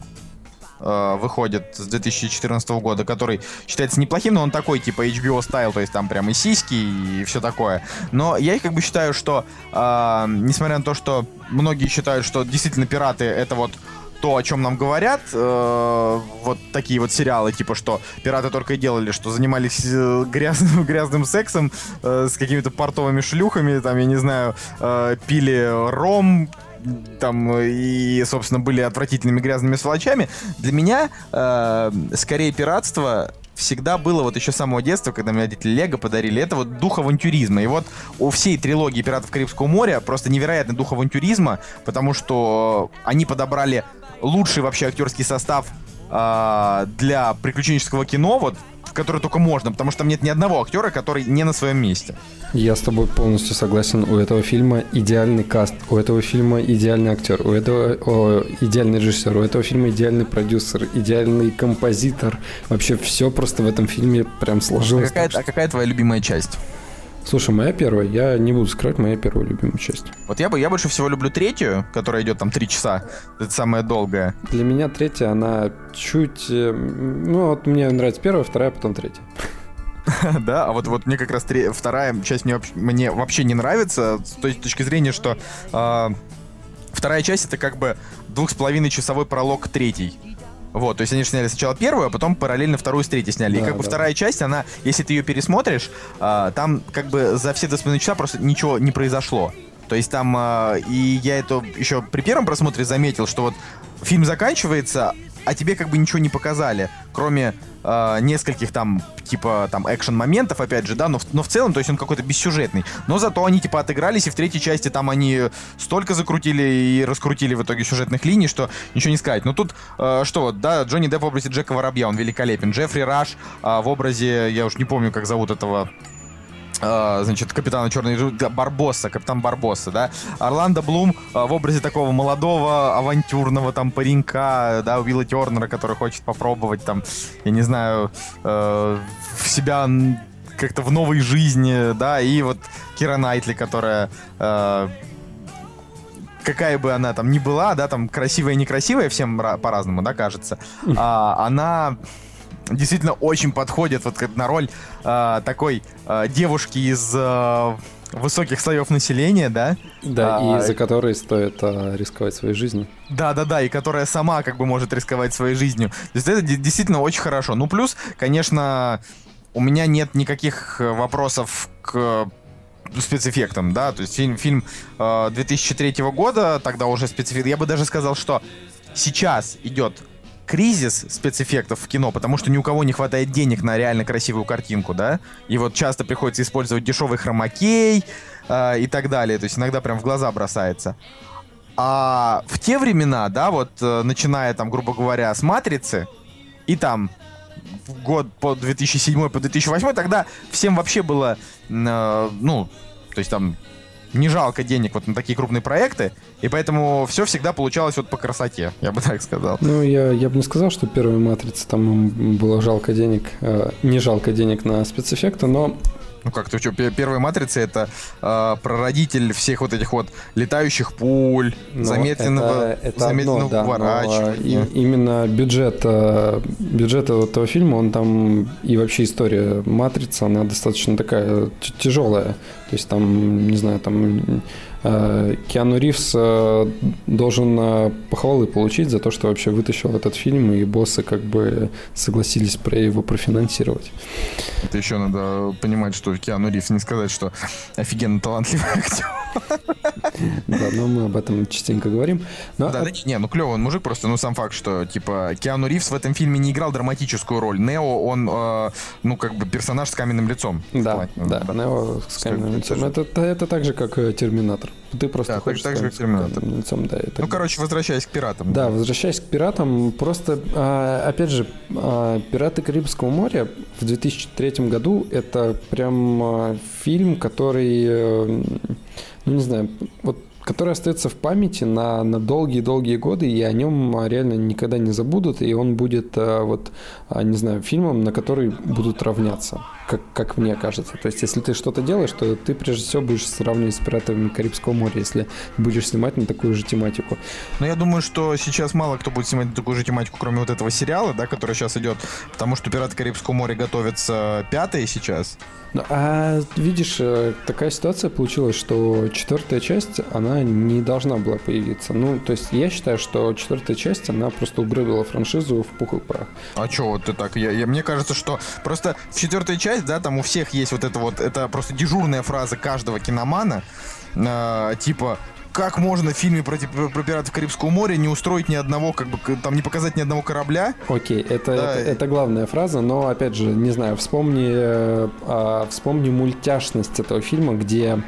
Э, Выходит с 2014 года, который считается неплохим, но он такой, типа HBO стайл, то есть там прям и сиськи, и все такое. Но я как бы считаю, что, э, несмотря на то, что многие считают, что действительно пираты это вот то, о чем нам говорят, э, вот такие вот сериалы, типа, что пираты только и делали, что занимались э, грязным, грязным сексом э, с какими-то портовыми шлюхами, там, я не знаю, э, пили ром, там, и, собственно, были отвратительными грязными сволочами. Для меня, э, скорее, пиратство всегда было вот еще с самого детства, когда мне родители Лего подарили, это вот дух авантюризма. И вот у всей трилогии «Пиратов Карибского моря» просто невероятный дух авантюризма, потому что они подобрали лучший вообще актерский состав а, для приключенческого кино, вот, в которое только можно, потому что там нет ни одного актера, который не на своем месте. Я с тобой полностью согласен. У этого фильма идеальный каст, у этого фильма идеальный актер, у этого о, идеальный режиссер, у этого фильма идеальный продюсер, идеальный композитор. Вообще все просто в этом фильме прям А сложилось. какая, так, а какая твоя любимая часть? Слушай, моя первая, я не буду скрывать, моя первая любимая часть. Вот я бы я больше всего люблю третью, которая идет там три часа. Это самая долгая. Для меня третья, она чуть... э, Ну, вот мне нравится первая, вторая, потом третья. да, а вот, вот мне как раз тре- вторая часть мне, вообще- мне вообще не нравится с той точки зрения, что а, вторая часть это как бы двух с половиной часовой пролог к третьей. Вот, то есть они же сняли сначала первую, а потом параллельно вторую с третьей сняли. и Да, как бы да. вторая часть, она, если ты ее пересмотришь, а, там как бы за все 2,5 часа просто ничего не произошло. То есть там, а, и я это еще при первом просмотре заметил, что вот фильм заканчивается, а тебе как бы ничего не показали, кроме а, нескольких там, типа, там, экшен-моментов, опять же, да, но, в- но в целом, то есть он какой-то бессюжетный. Но зато они, типа, отыгрались, и в третьей части там они столько закрутили и раскрутили в итоге сюжетных линий, что ничего не сказать. Но тут, э, что вот, да, Джонни Депп в образе Джека Воробья, он великолепен. Джеффри Раш а, в образе, я уж не помню, как зовут этого значит, капитана Черной Барбосса, капитан Барбосса, да. Орландо Блум а, в образе такого молодого, авантюрного там паренька, да, Уилла Тернера, который хочет попробовать там, я не знаю, э, себя как-то в новой жизни, да, и вот Кира Найтли, которая э, какая бы она там ни была, да, там красивая, некрасивая, всем ра- по-разному, да, кажется, а, она действительно очень подходит вот как на роль а, такой а, девушки из а, высоких слоев населения, да, Да, А, и за которые стоит а, рисковать своей жизнью. да-да-да, и которая сама как бы может рисковать своей жизнью. То есть это де- действительно очень хорошо. Ну, плюс, конечно, у меня нет никаких э, вопросов к спецэффектам, да, то есть фильм, фильм э, 2003 года, тогда уже спецэффект, я бы даже сказал, что сейчас идет кризис спецэффектов в кино, потому что ни у кого не хватает денег на реально красивую картинку, да, и вот часто приходится использовать дешевый хромакей э, и так далее, то есть иногда прям в глаза бросается. А в те времена, да, вот э, начиная там, грубо говоря, с «Матрицы» и там год по 2007 по 2008, тогда всем вообще было, э, ну, то есть там не жалко денег вот на такие крупные проекты, и поэтому все всегда получалось вот по красоте, я бы так сказал. Ну, я, я бы не сказал, что первая матрица там было жалко денег, э, не жалко денег на спецэффекты, но Ну как, ты что, первая матрица это э, прародитель всех вот этих вот летающих пуль, Но замедленного, это, это замедленного одно, да, но, и- именно бюджет, э, бюджет этого фильма, он там и вообще история Матрицы, она достаточно такая тяжелая. То есть там, не знаю, там Киану Ривз э, должен э, похвалы получить за то, что вообще вытащил этот фильм, и боссы как бы согласились про его профинансировать. Это еще надо понимать, что Киану Ривз, не сказать, что офигенно талантливый актер. Да, но мы об этом частенько говорим. Но, Да, да, не, ну клевый он мужик просто, ну сам факт, что типа Киану Ривз в этом фильме не играл драматическую роль. Нео, он, э, ну как бы персонаж с каменным лицом. Да, Ну, да, Нео с каменным лицом. Это, это, так же, как э, Терминатор. Ты просто Да, хочешь так же, как Терминатор. лицом, да. Ну, короче, возвращаясь к пиратам. Да, возвращаясь к пиратам, просто, а, опять же, а, «Пираты Карибского моря» в 2003 году это прям а, фильм, который, э, ну не знаю, вот который остается в памяти на, на долгие-долгие годы, и о нем реально никогда не забудут, и он будет, а, вот, а, не знаю, фильмом, на который будут равняться, как, как мне кажется. То есть, если ты что-то делаешь, то ты прежде всего будешь сравнивать с «Пиратами Карибского моря», если будешь снимать на такую же тематику. Но я думаю, что сейчас мало кто будет снимать такую же тематику, кроме вот этого сериала, да, который сейчас идет, потому что «Пираты Карибского моря» готовятся пятые сейчас. Ну, а видишь, э, такая ситуация получилась, что четвертая часть, она не должна была появиться. Ну, то есть я считаю, что четвертая часть, она просто угробила франшизу в пух и прах. А чё вот ты так? Я, я- мне кажется, что просто в четвертой часть, да, там у всех есть вот это вот, это просто дежурная фраза каждого киномана, э, типа как можно в фильме про, про, пиратов Карибского моря не устроить ни одного, как бы, там не показать ни одного корабля? Окей, это, Да, это, это главная фраза, но опять же, не знаю, вспомни, э, а, вспомни мультяшность этого фильма, где,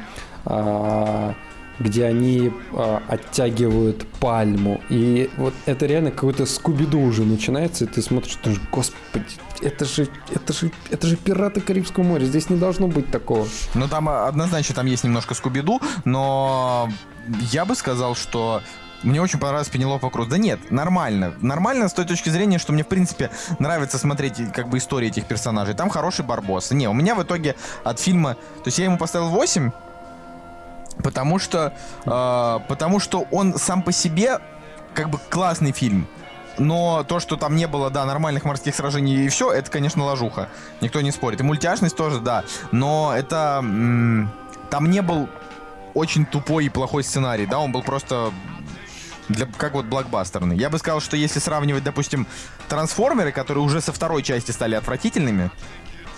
а, где они а, оттягивают пальму. И вот это реально какой-то скубиду уже начинается, и ты смотришь, ты же, господи, это же, это же, это же пираты Карибского моря, здесь не должно быть такого. Ну, там а, однозначно там есть немножко Скуби-Ду, но я бы сказал, что мне очень понравилась Пенелопа Круз. Да нет, нормально. Нормально с той точки зрения, что мне, в принципе, нравится смотреть как бы истории этих персонажей. Там хороший Барбос. Не, у меня в итоге от фильма... То есть я ему поставил 8, потому что... э, потому что он сам по себе как бы классный фильм. Но то, что там не было, да, нормальных морских сражений и все, это, конечно, ложуха. Никто не спорит. И мультяшность тоже, да. Но это... там не был очень тупой и плохой сценарий, да, он был просто для, как вот блокбастерный. Я бы сказал, что если сравнивать, допустим, трансформеры, которые уже со второй части стали отвратительными,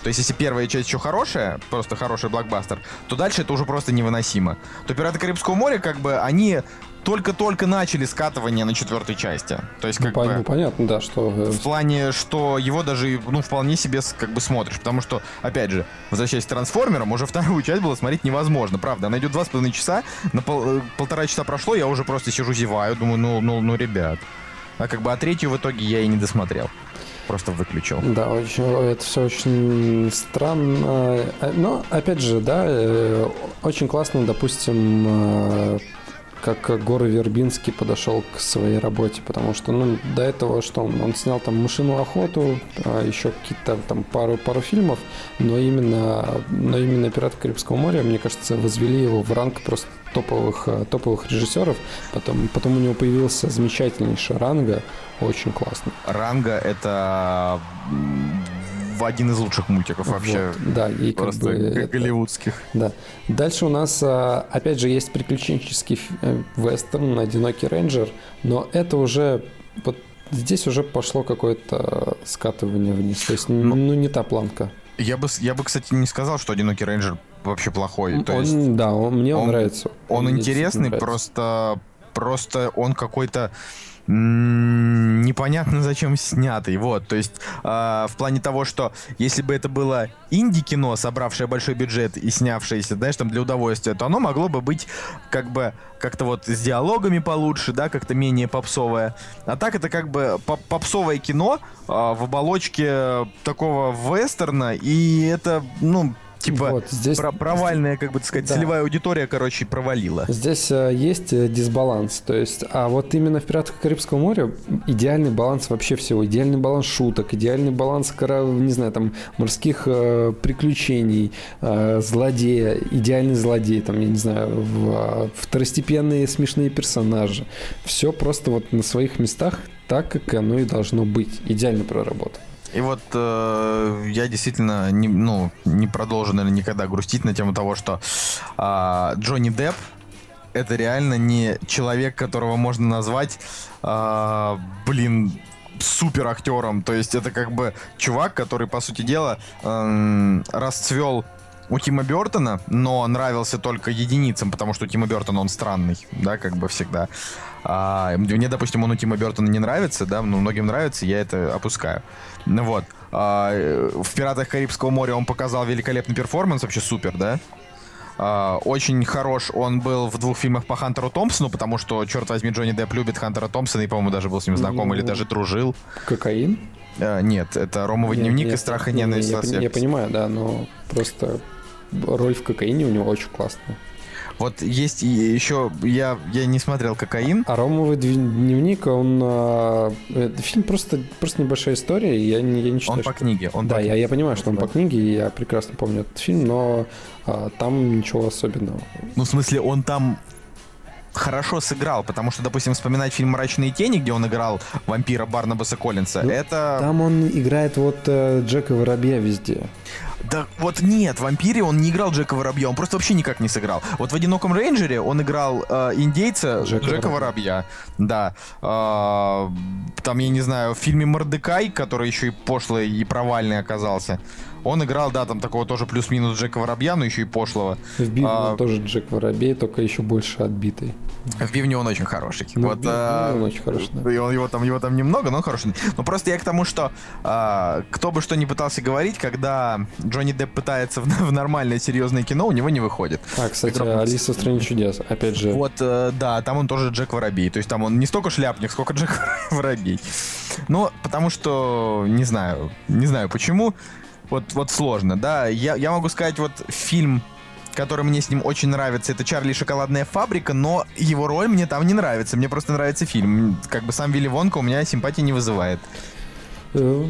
то есть, если первая часть еще хорошая, просто хороший блокбастер, то дальше это уже просто невыносимо. То «Пираты Карибского моря», как бы, они только-только начали скатывание на четвертой части. То есть, Ну, как пон- бы... ну, понятно, да, что... э, В плане, что его даже, ну, вполне себе как бы смотришь. Потому что, опять же, возвращаясь к трансформерам, уже вторую часть было смотреть невозможно. Правда, она идет два с половиной часа, на пол- э, полтора часа прошло, я уже просто сижу, зеваю, думаю, ну, ну, ну, ребят. А как бы, а третью в итоге я и не досмотрел. Просто выключил. Да, очень, это все очень странно. Э, Но, опять же, да, э, очень классно, допустим, э, как Гора Вербинский подошел к своей работе, потому что, ну, до этого, что он, он снял там «Мышиную охоту», а, еще какие-то там пару, пару фильмов, но именно, но именно «Пираты Карибского моря», мне кажется, возвели его в ранг просто топовых, топовых режиссеров, потом, потом у него появился замечательнейший ранга, очень классно. Ранга — это в один из лучших мультиков вообще. Вот, да, и как Просто бы это- голливудских. Да. Дальше у нас, а, опять же, есть приключенческий э, вестерн «Одинокий рейнджер», но это уже вот здесь уже пошло какое-то скатывание вниз. То есть, н- ну, не та планка. Я бы, я бы, кстати, не сказал, что «Одинокий рейнджер» вообще плохой. То он, есть... да, он, мне он, он- нравится. Он мне интересный, нравится. просто, просто он какой-то м, непонятно зачем снятый. Вот, то есть а, в плане того, что если бы это было инди-кино, собравшее большой бюджет и снявшееся, знаешь, там для удовольствия, то оно могло бы быть как бы как-то вот с диалогами получше, да, как-то менее попсовое. А так это как бы поп- попсовое кино а, в оболочке такого вестерна, и это, ну, Типа Вот, здесь- про- провальная, как бы так сказать, Да. целевая аудитория, короче, провалила. Здесь э, есть э, дисбаланс, то есть, а вот именно в «Пиратах Карибского моря» идеальный баланс вообще всего, идеальный баланс шуток, идеальный баланс, не знаю, там, морских э, приключений, э, злодея, идеальный злодей, там, я не знаю, в, э, второстепенные смешные персонажи. Все просто вот на своих местах так, как оно и должно быть. Идеально проработано. И вот э, я действительно не, ну, не продолжу, наверное, никогда грустить на тему того, что а, Джонни Депп это реально не человек, которого можно назвать, а, блин, супер актером. То есть это как бы чувак, который, по сути дела, эм, расцвел у Тима Бертона, но нравился только единицам, потому что у Тима Бертона он странный, да, как бы всегда. А, мне, допустим, он у Тима Бертона не нравится, да, но многим нравится, я это опускаю. Ну вот. А, в «Пиратах Карибского моря» он показал великолепный перформанс, вообще супер, да? А, очень хорош он был в двух фильмах по Хантеру Томпсону, потому что, черт возьми, Джонни Депп любит Хантера Томпсона и, по-моему, даже был с ним знаком Ну. или даже дружил. Кокаин? А, нет, это «Ромовый Нет, дневник» нет, и «Страх и не, не, ненависть». я, я понимаю, да, но просто роль в кокаине у него очень классная. Вот есть еще, я, я не смотрел «Кокаин», А Ромовый дневник, он... а, это фильм просто, просто небольшая история, я не, я не считаю, он по что- книге. Он да, по я, я понимаю, что он Да. по книге, и я прекрасно помню этот фильм, но а, там ничего особенного. Ну, в смысле, он там хорошо сыграл, потому что, допустим, вспоминать фильм «Мрачные тени», где он играл вампира Барнабаса Коллинса, Ну, это... Там он играет вот э, Джека Воробья везде. Да вот нет, в «Вампире» он не играл Джека Воробья, он просто вообще никак не сыграл. Вот в «Одиноком рейнджере» он играл э, индейца Джека Джека, Воробья. Да. А, там, я не знаю, в фильме «Мордекай», который еще и пошлый и провальный оказался, он играл, да, там такого тоже плюс-минус Джека Воробья, но еще и пошлого. В Бивне А, тоже Джек Воробей, только еще больше отбитый. В «Бивне» он очень хороший. Ну, вот, Бивне а, он очень хороший, да. И он- его, там, его там немного, но он хороший. Но просто я к тому, что а, кто бы что ни пытался говорить, когда Джонни Депп пытается в, в нормальное серьезное кино, у него не выходит. А, кстати, Игра- Алиса в стране чудес. Опять же, Вот, э, да, там он тоже Джек Воробей. То есть там он не столько шляпник, сколько Джек Воробей. Ну, потому что, не знаю, не знаю почему. Вот, вот сложно, да. Я, я могу сказать, вот фильм, который мне с ним очень нравится, это «Чарли и шоколадная фабрика», но его роль мне там не нравится. Мне просто нравится фильм. Как бы сам Вилли Вонка у меня симпатии не вызывает. Э,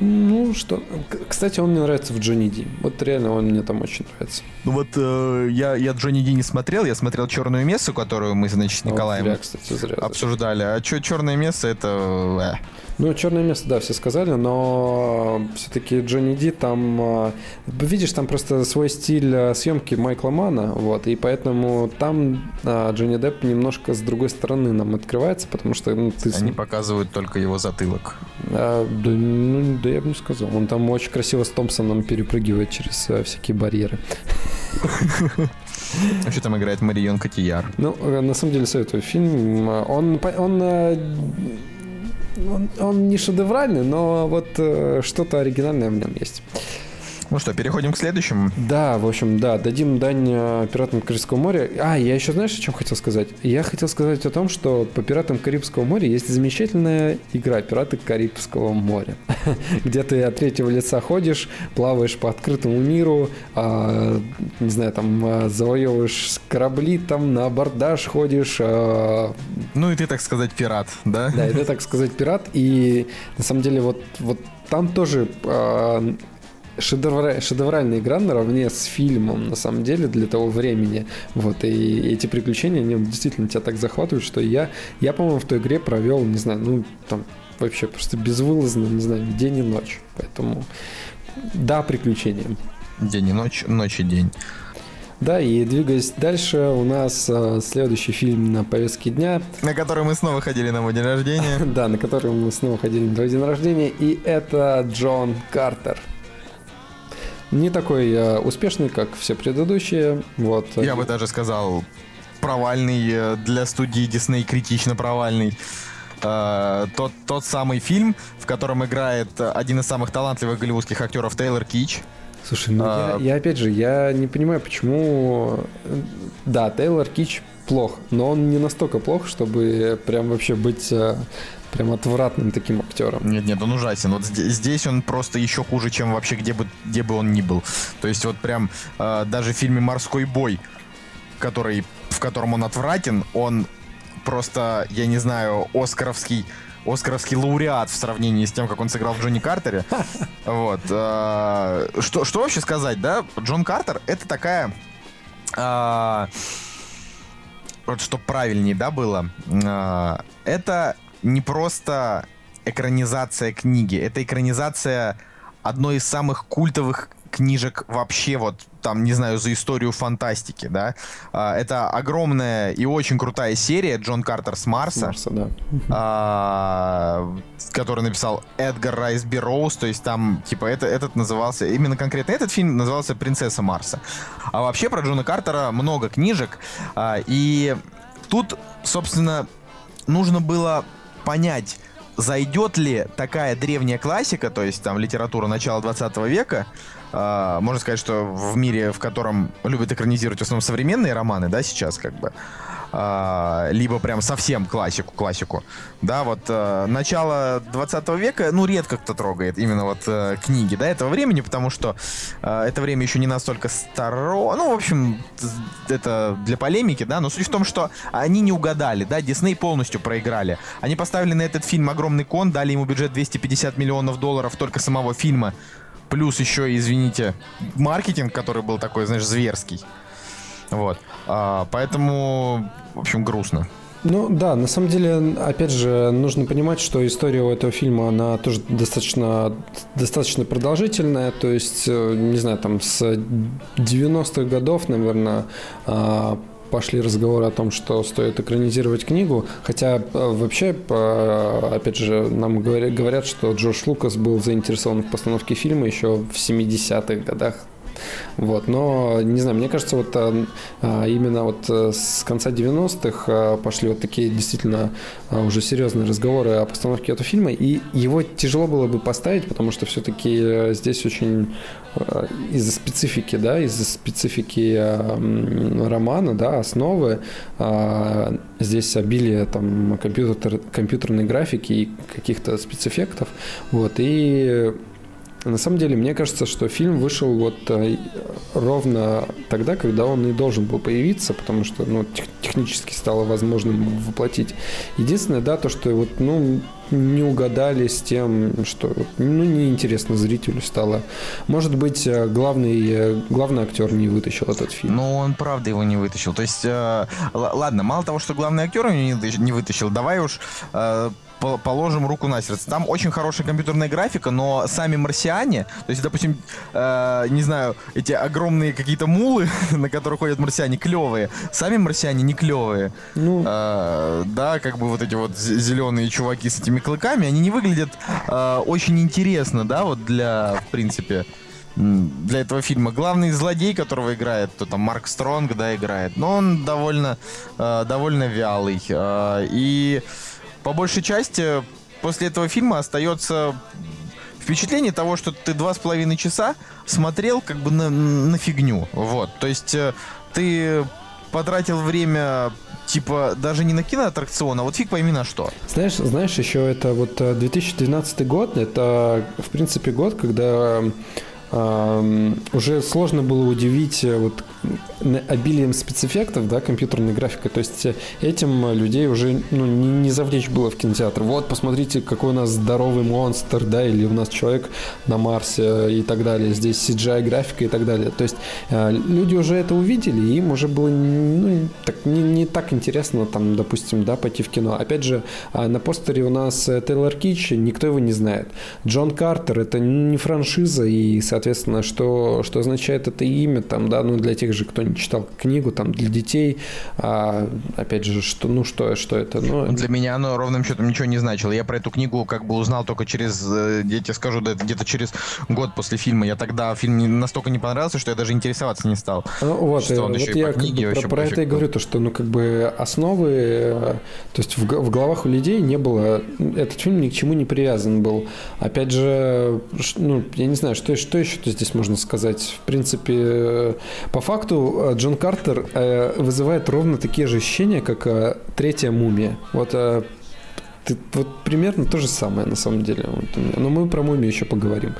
ну что... Кстати, он мне нравится в Джонни Ди. Вот реально он мне там очень нравится. Ну вот э, я, я Джонни Ди не смотрел, я смотрел «Черную мессу», которую мы, значит, с А Николаем зря, кстати, зря. обсуждали. А что «Черное место» это... э. Ну, черное место, да, все сказали, но все-таки Джонни Ди там, а, видишь, там просто свой стиль а, съемки Майкла Мана, вот, и поэтому там а, Джонни Депп немножко с другой стороны нам открывается, потому что ну, ты... Они показывают только его затылок. А, да, ну, да я бы не сказал. Он там очень красиво с Томпсоном перепрыгивает через всякие барьеры. Вообще там играет Марион Котияр. Ну, э, на самом деле советую фильм. Он, он, э, он, он не шедевральный, но вот э, что-то оригинальное в нем есть. Ну что, переходим к следующему. Да, в общем, да, дадим дань э, пиратам Карибского моря. А, я еще знаешь, о чем хотел сказать? Я хотел сказать о том, что по пиратам Карибского моря есть замечательная игра «Пираты Карибского моря», где ты от третьего лица ходишь, плаваешь по открытому миру, а, не знаю, там а, завоевываешь корабли, там на абордаж ходишь, а, Ну и ты, так сказать, пират, да? да, это, так сказать, пират. И на самом деле вот, вот там тоже шедевра- шедевральная игра наравне с фильмом, на самом деле, для того времени. Вот, и эти приключения, они действительно тебя так захватывают, что я, я по-моему, в той игре провел, не знаю, ну, там, вообще просто безвылазно, не знаю, день и ночь. Поэтому, да, приключения. День и ночь, ночь и день. Да, и двигаясь дальше, у нас а, следующий фильм на повестке дня. На который мы снова ходили на мой день рождения. Да, на который мы снова ходили на твой день рождения, и это Джон Картер. Не такой э, успешный, как все предыдущие. Вот. Я бы даже сказал, провальный э, для студии Дисней, критично провальный. Э, Тот, тот самый фильм, в котором играет э, один из самых талантливых голливудских актеров Тейлор Кич. Слушай, ну А- я, я опять же, я не понимаю, почему... э, Да, Тейлор Кич плох, но он не настолько плох, чтобы прям вообще быть э, Прям отвратным таким актером. Нет, нет, он ужасен. Вот здесь он просто еще хуже, чем вообще где бы, где бы он ни был. То есть вот прям э, даже в фильме «Морской бой», который, в котором он отвратен, он просто, я не знаю, оскаровский оскаровский лауреат в сравнении с тем, как он сыграл в Джонни Картере. Вот. Э, что, что вообще сказать, да? Джон Картер — это такая... Э, вот что правильнее, да, было? Э, это не просто экранизация книги, это экранизация одной из самых культовых книжек вообще вот там, не знаю, за историю фантастики, да. А, это огромная и очень крутая серия Джон Картер с Марса. Марса, да. А, который написал Эдгар Райс Берроуз, то есть там, типа, это, этот назывался, именно конкретно этот фильм назывался «Принцесса Марса». А вообще про Джона Картера много книжек, а, и тут, собственно, нужно было понять, зайдет ли такая древняя классика, то есть там литература начала 20 века, э, можно сказать, что в мире, в котором любят экранизировать в основном современные романы, да, сейчас как бы, э, либо прям совсем классику, классику, да, вот э, начало 20 века, ну, редко кто трогает именно вот э, книги, да, этого времени, потому что э, это время еще не настолько старо, ну, в общем, это для полемики, да, но суть в том, что они не угадали, да, Дисней полностью проиграли. Они поставили на этот фильм огромный кон, дали ему бюджет 250 миллионов долларов только самого фильма, Плюс еще, извините, маркетинг, который был такой, знаешь, зверский. Вот. А, поэтому, в общем, грустно. Ну да, на самом деле, опять же, нужно понимать, что история у этого фильма, она тоже достаточно, достаточно продолжительная. То есть, э, не знаю, там с 90-х годов, наверное, а, пошли разговоры о том, что стоит экранизировать книгу. Хотя э, вообще, опять же, нам говорят, что Джордж Лукас был заинтересован в постановке фильма еще в 70-х годах вот, но, не знаю, мне кажется, вот а, а, именно вот э, с конца 90-х а, пошли вот такие действительно уже серьезные разговоры о постановке этого фильма, и его тяжело было бы поставить, потому что все-таки э, здесь очень из-за специфики, да, из-за специфики романа, да, основы, здесь обилие там компьютер, компьютерной графики и каких-то спецэффектов, вот, и на самом деле, мне кажется, что фильм вышел вот э, ровно тогда, когда он и должен был появиться, потому что ну, тех, технически стало возможным воплотить. Единственное, да, то, что вот, ну, не угадали с тем, что ну, неинтересно зрителю стало. Может быть, э, главный, э, главный актер не вытащил этот фильм. Ну, он правда его не вытащил. То есть, э, ладно, мало того, что главный актер не вытащил, давай уж э, положим руку на сердце. Там очень хорошая компьютерная графика, но сами марсиане, то есть, допустим, э, не знаю, эти огромные какие-то мулы, на которых ходят марсиане, клевые. Сами марсиане не клевые. Ну. Э, да, как бы вот эти вот зеленые чуваки с этими клыками, они не выглядят э, очень интересно, да, вот для, в принципе, для этого фильма. Главный злодей, которого играет, то там Марк Стронг, да, играет, но он довольно, э, довольно вялый. Э, и по большей части после этого фильма остается впечатление того, что ты два с половиной часа смотрел как бы на, на фигню. Вот. То есть э, ты потратил время типа даже не на киноаттракцион, а вот фиг пойми на что. Знаешь, знаешь, еще это вот 2012 э, год, это в принципе год, когда э, уже сложно было удивить э, вот обилием спецэффектов, да, компьютерной графикой. То есть этим людей уже ну, не, не завлечь было в кинотеатр. Вот, посмотрите, какой у нас здоровый монстр, да, или у нас человек на Марсе и так далее. Здесь CGI-графика и так далее. То есть э, люди уже это увидели, и им уже было ну, так, не, не так интересно, там, допустим, да, пойти в кино. Опять же, э, на постере у нас э, Тейлор Китч, никто его не знает. Джон Картер – это не франшиза, и, соответственно, что, что означает это имя, там, да, ну, для тех же, кто не читал книгу там для детей, а, опять же, что, ну что, что это? Ну, для меня оно ровным счетом ничего не значило. Я про эту книгу как бы узнал только через, э, я тебе скажу, где-то через год после фильма. Я тогда фильм настолько не понравился, что я даже интересоваться не стал. Ну, вот, что он вот еще я по книге, как бы, про, про это и говорю, то, что ну как бы основы, э, то есть в, в головах у людей не было, этот фильм ни к чему не привязан был. Опять же, ну, я не знаю, что, что еще здесь можно сказать. В принципе, э, по факту Э, Джон Картер э, вызывает ровно такие же ощущения, как э, третья мумия. Вот ты, вот примерно то же самое на самом деле. Вот. Но мы про Мумию еще поговорим.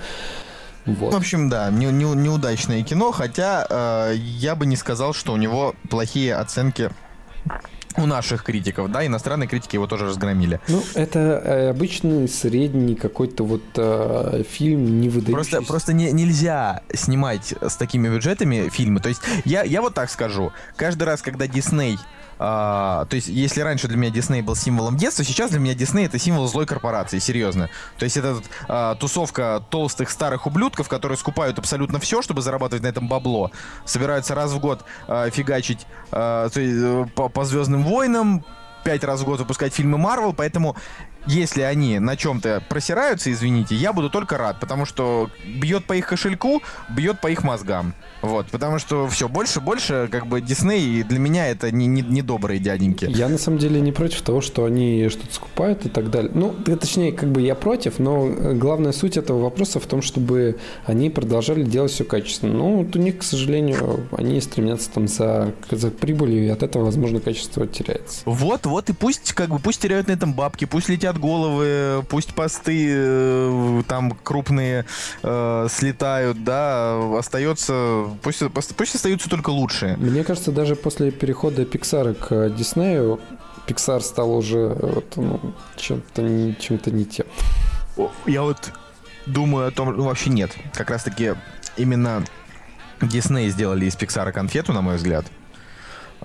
Вот. В общем, да, не, не, неудачное кино, хотя э, я бы не сказал, что у него плохие оценки у наших критиков, да, иностранные критики его тоже разгромили. Ну, это э, обычный средний какой-то вот э, фильм, не выдающийся. Просто, просто не, нельзя снимать с такими бюджетами фильмы. То есть я, я вот так скажу. Каждый раз, когда Дисней а, то есть, если раньше для меня Дисней был символом детства, сейчас для меня Дисней это символ злой корпорации, серьезно. То есть, это а, тусовка толстых старых ублюдков, которые скупают абсолютно все, чтобы зарабатывать на этом бабло. Собираются раз в год а, фигачить а, есть, э, по, по Звездным войнам, пять раз в год выпускать фильмы Марвел, поэтому если они на чем-то просираются, извините, я буду только рад, потому что бьет по их кошельку, бьет по их мозгам. Вот, потому что все, больше, больше, как бы Дисней для меня это не, не, не добрые дяденьки. Я на самом деле не против того, что они что-то скупают и так далее. Ну, точнее, как бы я против, но главная суть этого вопроса в том, чтобы они продолжали делать все качественно. Ну, вот у них, к сожалению, они стремятся там за, за прибылью, и от этого, возможно, качество теряется. Вот, вот, и пусть, как бы, пусть теряют на этом бабки, пусть летят головы, пусть посты э, там крупные э, слетают, да, остается Пусть, пусть остаются только лучшие. Мне кажется, даже после перехода Pixar к Диснею, Pixar стал уже вот, ну, чем-то чем-то не тем. Я вот думаю о том, ну вообще нет. Как раз таки именно Дисней сделали из Pixar конфету, на мой взгляд.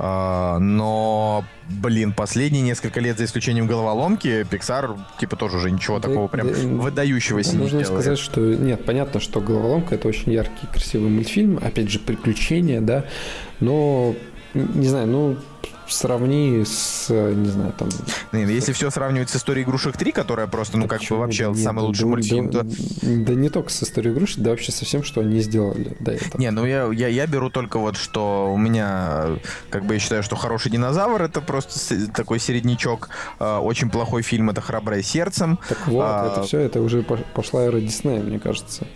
А, но, блин, последние несколько лет, за исключением головоломки, Pixar, типа, тоже уже ничего да, такого прям да, выдающегося не Нужно сказать, что... Нет, понятно, что головоломка — это очень яркий, красивый мультфильм. Опять же, приключения, да. Но, не знаю, ну, сравни с, не знаю, там... Нет, если все сравнивать с историей игрушек 3, которая просто, ну, как бы вообще нет, самый лучший да, мультфильм, да, то... Да не только с историей игрушек, да вообще со всем, что они сделали до этого. Не, ну я, я, я беру только вот, что у меня, как бы я считаю, что «Хороший динозавр» — это просто такой середнячок. А, очень плохой фильм — это «Храброе сердцем». Так вот, а... это все, это уже пошла эра Диснея, мне кажется.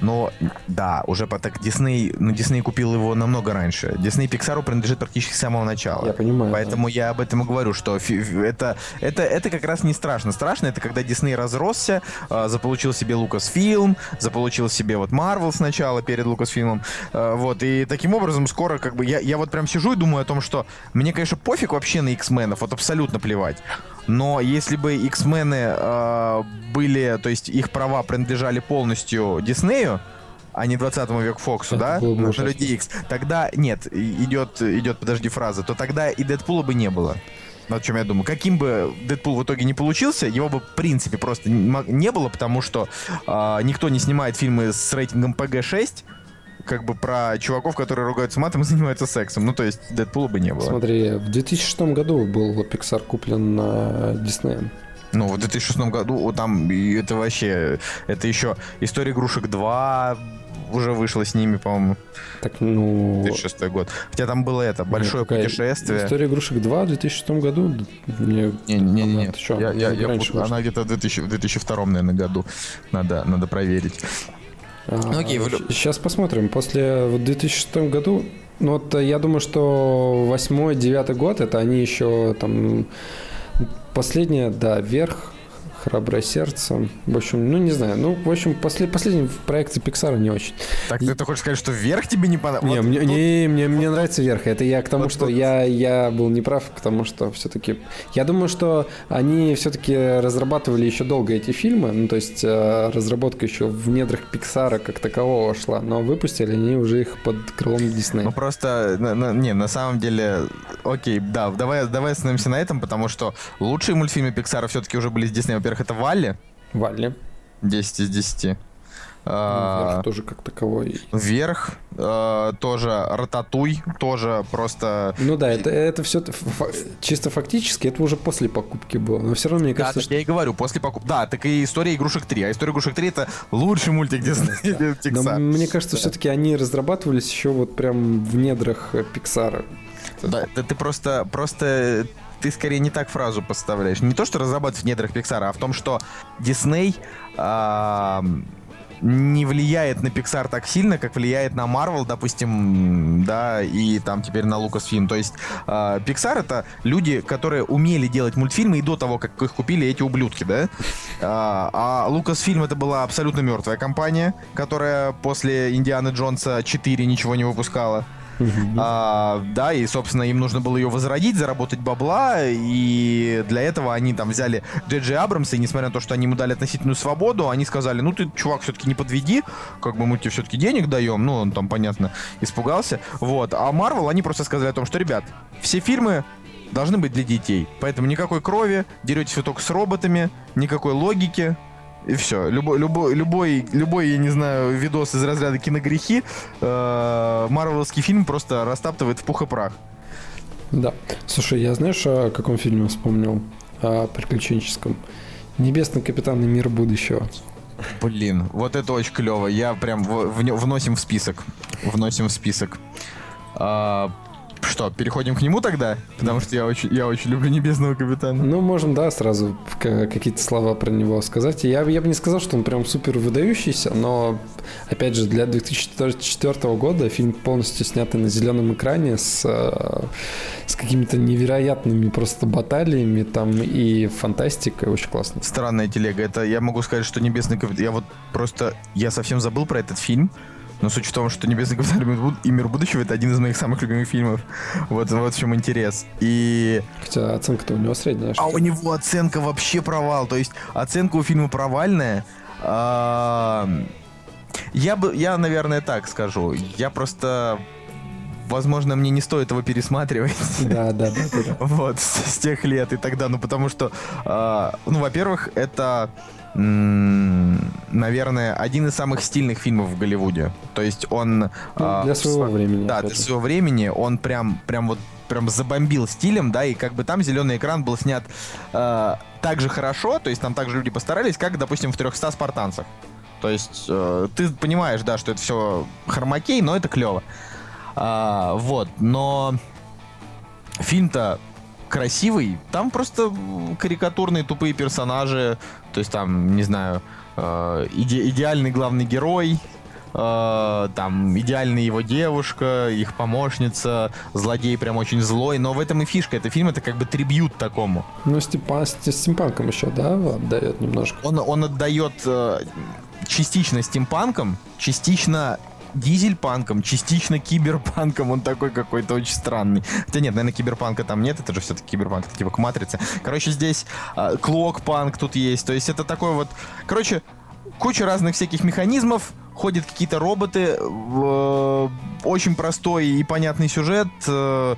Но да, уже по так Дисней, ну Дисней купил его намного раньше. Дисней Пиксару принадлежит практически с самого начала. Я понимаю. Поэтому да. я об этом и говорю, что это, это, это как раз не страшно. Страшно это когда Дисней разросся, э, заполучил себе Лукасфилм, заполучил себе вот Марвел сначала перед Лукасфилмом. Вот, и таким образом скоро как бы я, я вот прям сижу и думаю о том, что мне, конечно, пофиг вообще на X-менов, вот абсолютно плевать. Но если бы X-мены э, были, то есть их права принадлежали полностью Диснею, а не 20 веку Фоксу, Это да? На Люди X. Тогда нет, идет, идет, подожди, фраза, то тогда и Дэдпула бы не было. О чем я думаю. Каким бы Дэдпул в итоге не получился, его бы в принципе просто не было, потому что э, никто не снимает фильмы с рейтингом PG-6, как бы про чуваков, которые ругаются матом и занимаются сексом. Ну, то есть Дэдпула бы не было. Смотри, в 2006 году был Pixar куплен на Disney. Ну, в 2006 году там это вообще... Это еще История игрушек 2 уже вышла с ними, по-моему. Так, ну... 2006 год. Хотя там было это, большое Нет, путешествие. История игрушек 2 в 2006 году? Мне... Не, не, не, не. Что, я, я, я, она где-то в, 2000, в 2002, наверное, году. Надо, надо проверить. Ну, окей, Сейчас посмотрим. После в 2006 году, ну вот я думаю, что восьмой, девятый год, это они еще там последняя, да, вверх Храброе сердце. В общем, ну не знаю. Ну, в общем, после, последний проекты Pixar не очень. Так ты, ты хочешь сказать, что вверх тебе не понравилось? Не, вот, мне, тут... не, мне, мне нравится вверх. Это я к тому, вот, что вот. Я, я был неправ, к тому, что все-таки... Я думаю, что они все-таки разрабатывали еще долго эти фильмы. Ну, то есть э, разработка еще в недрах Pixar как такового шла. Но выпустили они уже их под крылом Disney. Ну просто, на, на, не, на самом деле, окей, да, давай, давай остановимся на этом, потому что лучшие мультфильмы Pixar все-таки уже были с Disney во-первых, это Валли. Валли. 10 из 10. Ну, вверх тоже как таковой. Вверх э, тоже Рататуй, тоже просто... Ну да, это, это все чисто фактически, это уже после покупки было. Но все равно мне кажется, да, что... я и говорю, после покупки. Да, так и история игрушек 3. А история игрушек 3 это лучший мультик Дисней Но мне кажется, все-таки они разрабатывались еще вот прям в недрах Пиксара. Да, ты просто, просто ты скорее не так фразу поставляешь. Не то, что разрабатывать в недрах Пиксара, а в том, что Дисней... Э, не влияет на Pixar так сильно, как влияет на Marvel, допустим, да, и там теперь на Lucasfilm. То есть э, Pixar это люди, которые умели делать мультфильмы и до того, как их купили эти ублюдки, да. А, а Lucasfilm это была абсолютно мертвая компания, которая после Индианы Джонса 4 ничего не выпускала. А, да, и, собственно, им нужно было ее возродить, заработать бабла, и для этого они там взяли Джей Абрамса, и несмотря на то, что они ему дали относительную свободу, они сказали, ну ты, чувак, все-таки не подведи, как бы мы тебе все-таки денег даем, ну, он там, понятно, испугался, вот. А Марвел, они просто сказали о том, что, ребят, все фильмы должны быть для детей, поэтому никакой крови, деретесь вы только с роботами, никакой логики, и все. Любой, любой, любой, любой, я не знаю, видос из разряда киногрехи, э, марвеловский фильм просто растаптывает в пух и прах. Да. Слушай, я знаешь, о каком фильме вспомнил? О приключенческом. Небесный капитан и мир будущего. Блин, вот это очень клево. Я прям в, в, вносим в список. Вносим в список. А, что, переходим к нему тогда? Потому что я очень, я очень люблю Небесного Капитана. Ну, можем, да, сразу какие-то слова про него сказать. Я, я бы не сказал, что он прям супер выдающийся, но, опять же, для 2004 года фильм полностью снятый на зеленом экране с, э, с какими-то невероятными просто баталиями там и фантастикой. Очень классно. Странная телега. Это я могу сказать, что Небесный Капитан... Я вот просто... Я совсем забыл про этот фильм. Но суть в том, что «Небесный капитан и мир будущего» — это один из моих самых любимых фильмов. Вот, вот в чем интерес. И... Хотя оценка-то у него средняя. А у него оценка вообще провал. То есть оценка у фильма провальная. А... Я бы, я, наверное, так скажу. Я просто возможно, мне не стоит его пересматривать. Да, да, да, да. Вот, с, с тех лет и тогда. Ну, потому что, э, ну, во-первых, это наверное, один из самых стильных фильмов в Голливуде. То есть он... Ну, а, для своего в, времени. Да, для своего времени он прям, прям вот прям забомбил стилем, да, и как бы там зеленый экран был снят э, так же хорошо, то есть там также люди постарались, как, допустим, в 300 спартанцах. То есть э, ты понимаешь, да, что это все хромакей, но это клево. А, вот, но фильм-то красивый. Там просто карикатурные тупые персонажи. То есть там, не знаю, э, иде идеальный главный герой, э, там идеальная его девушка, их помощница, злодей прям очень злой. Но в этом и фишка. Это фильм это как бы трибют такому. Ну, стимпан, стимпанком еще, да, отдает немножко. Он, он отдает э, частично стимпанком, частично дизель-панком, частично киберпанком. Он такой какой-то очень странный. Хотя нет, наверное, киберпанка там нет, это же все-таки киберпанк, это типа к матрице. Короче, здесь э, клок-панк тут есть. То есть это такой вот... Короче, куча разных всяких механизмов, ходят какие-то роботы, э, очень простой и понятный сюжет. Э,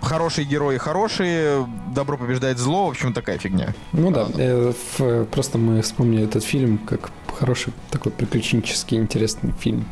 хорошие герои хорошие, добро побеждает зло, в общем, такая фигня. Ну да, э, в, просто мы вспомнили этот фильм как хороший такой приключенческий интересный фильм.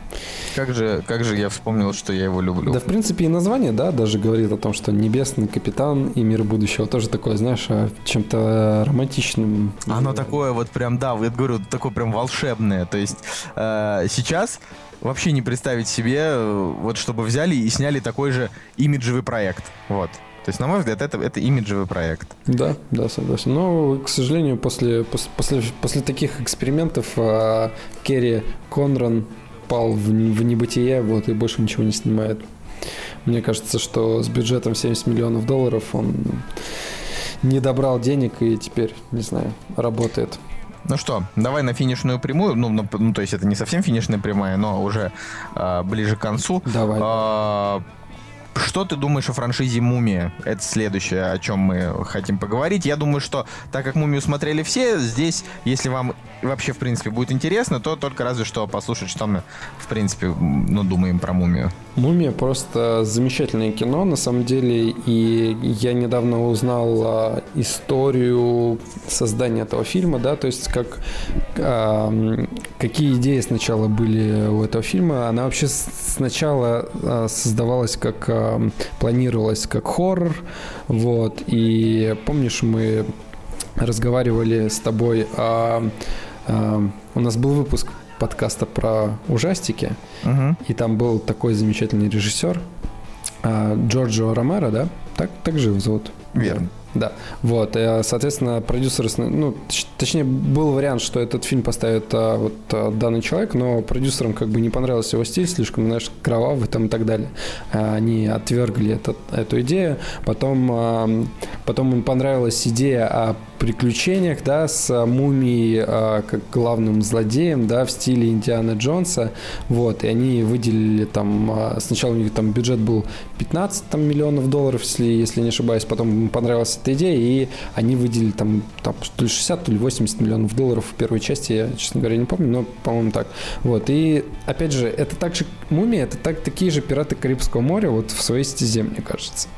Как же, как же я вспомнил, что я его люблю. Да, в принципе, и название, да, даже говорит о том, что Небесный капитан и мир будущего тоже такое, знаешь, чем-то романтичным. Оно такое вот прям, да, я говорю, такое прям волшебное. То есть э, сейчас вообще не представить себе, э, вот чтобы взяли и сняли такой же имиджевый проект. Вот. То есть, на мой взгляд, это, это имиджевый проект. Да, да, согласен. Но, к сожалению, после, после, после таких экспериментов а, Керри Конран пал в, в небытие, вот, и больше ничего не снимает. Мне кажется, что с бюджетом 70 миллионов долларов он не добрал денег и теперь, не знаю, работает. Ну что, давай на финишную прямую. Ну, ну, ну то есть это не совсем финишная прямая, но уже э, ближе к концу. Давай. Э, что ты думаешь о франшизе «Мумия»? Это следующее, о чем мы хотим поговорить. Я думаю, что так как «Мумию» смотрели все, здесь, если вам вообще, в принципе, будет интересно, то только разве что послушать, что мы, в принципе, ну, думаем про «Мумию». «Мумия» просто замечательное кино, на самом деле, и я недавно узнал а, историю создания этого фильма, да, то есть как, а, какие идеи сначала были у этого фильма. Она вообще сначала а, создавалась как, а, планировалась как хоррор, вот, и помнишь, мы разговаривали с тобой о у нас был выпуск подкаста про ужастики, угу. и там был такой замечательный режиссер а, Джорджо Ромеро, да? Так, так же его зовут. Верно. Да, вот, и, соответственно, продюсеры, ну, точнее, был вариант, что этот фильм поставит а, вот а, данный человек, но продюсерам как бы не понравился его стиль, слишком, знаешь, кровавый там и так далее. А, они отвергли этот, эту идею, потом, потом им понравилась идея о приключениях, да, с мумией а, как главным злодеем, да, в стиле Индиана Джонса, вот, и они выделили там, а, сначала у них там бюджет был 15 там, миллионов долларов, если, если не ошибаюсь, потом им понравилась эта идея, и они выделили там, там то ли 60, то ли 80 миллионов долларов в первой части, я, честно говоря, не помню, но, по-моему, так. Вот, и, опять же, это также мумия, это так, такие же пираты Карибского моря, вот в своей стезе, мне кажется.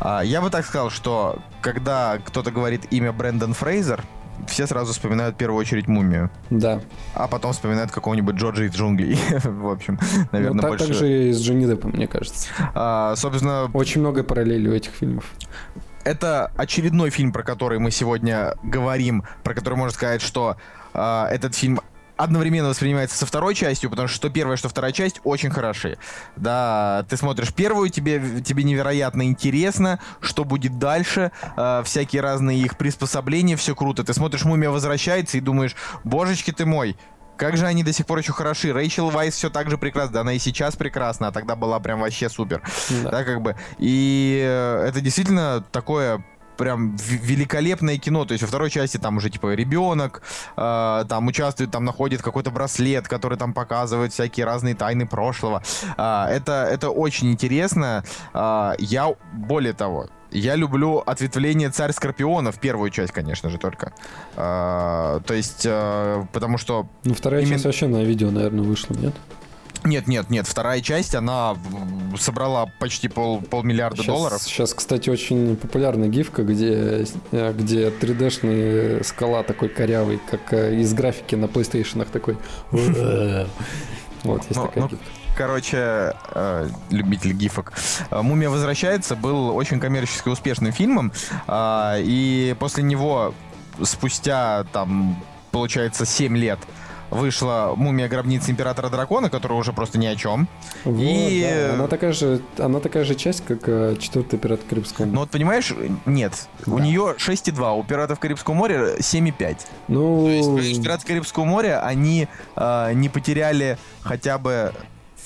А, я бы так сказал, что когда кто-то говорит имя Брэндон Фрейзер, все сразу вспоминают в первую очередь мумию. Да. А потом вспоминают какого-нибудь Джорджа из джунглей. в общем, наверное, ну, так, больше... так же и с Джонни Деппом, мне кажется. А, собственно... Очень много параллелей у этих фильмов. Это очередной фильм, про который мы сегодня говорим, про который можно сказать, что э, этот фильм одновременно воспринимается со второй частью, потому что что первая, что вторая часть очень хороши. Да, ты смотришь первую, тебе, тебе невероятно интересно, что будет дальше, э, всякие разные их приспособления, все круто. Ты смотришь «Мумия возвращается» и думаешь, божечки ты мой, как же они до сих пор еще хороши. Рэйчел Вайс все так же прекрасна. Да, она и сейчас прекрасна, а тогда была прям вообще супер. Да, да как бы. И э, это действительно такое прям великолепное кино. То есть во второй части там уже типа ребенок э, там участвует, там находит какой-то браслет, который там показывает всякие разные тайны прошлого. Э, это, это очень интересно. Э, я, более того, я люблю ответвление «Царь Скорпионов», первую часть, конечно же, только. А, то есть, а, потому что... Ну, вторая именно... часть вообще на видео, наверное, вышла, нет? Нет, нет, нет. Вторая часть, она собрала почти пол, полмиллиарда сейчас, долларов. Сейчас, кстати, очень популярная гифка, где, где 3D-шный скала такой корявый, как э, из графики на PlayStation такой. Вот, есть такая гифка короче, э, любитель гифок. Э, «Мумия возвращается» был очень коммерчески успешным фильмом, э, и после него спустя, там, получается, 7 лет вышла «Мумия гробницы Императора Дракона», которая уже просто ни о чем. Вот, и... да. она, такая же, она такая же часть, как э, четвертый «Пират Карибского моря». Ну вот понимаешь, нет. Да. У нее 6,2, у «Пиратов Карибского моря» 7,5. Ну... То есть «Пираты Карибского моря» они э, не потеряли хотя бы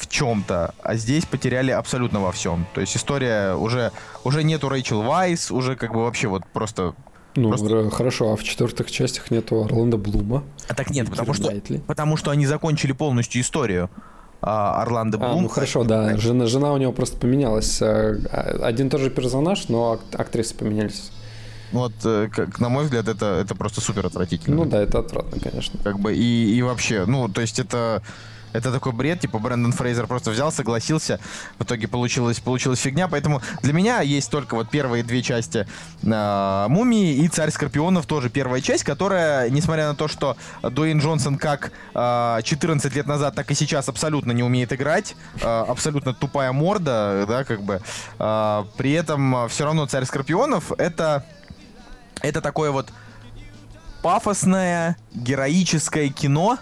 в чем-то, а здесь потеряли абсолютно во всем. То есть история уже, уже нету Рэйчел Вайс, уже как бы вообще вот просто ну, Просто... хорошо, а в четвертых частях нету Орландо Блума? А так нет, потому что, потому что они закончили полностью историю. А, Орландо Блум. А, ну хорошо, да. Жена, жена у него просто поменялась. А, а, один тот же персонаж, но актрисы поменялись. Вот, э, как, на мой взгляд, это, это просто супер отвратительно. Ну да, это отвратно, конечно. Как бы и, и вообще, ну, то есть это это такой бред, типа Брэндон Фрейзер просто взял, согласился, в итоге получилась, получилась фигня, поэтому для меня есть только вот первые две части э, Мумии и Царь Скорпионов тоже первая часть, которая, несмотря на то, что Дуэйн Джонсон как э, а, 14 лет назад, так и сейчас абсолютно не умеет играть, э, абсолютно тупая морда, да, как бы, э, при этом все равно Царь Скорпионов это, это такое вот пафосное, героическое кино,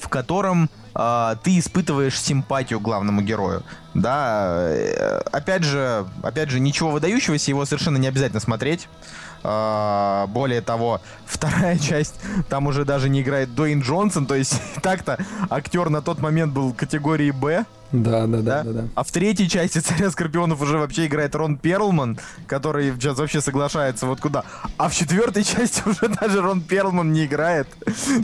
в котором э, ты испытываешь симпатию главному герою. Да, э, опять же, опять же, ничего выдающегося, его совершенно не обязательно смотреть. Э, более того, вторая часть, там уже даже не играет Дуэйн Джонсон, то есть так-то актер на тот момент был категории Б. Да, да, да, да, да. А в третьей части Царя Скорпионов уже вообще играет Рон Перлман, который сейчас вообще соглашается вот куда. А в четвертой части уже даже Рон Перлман не играет.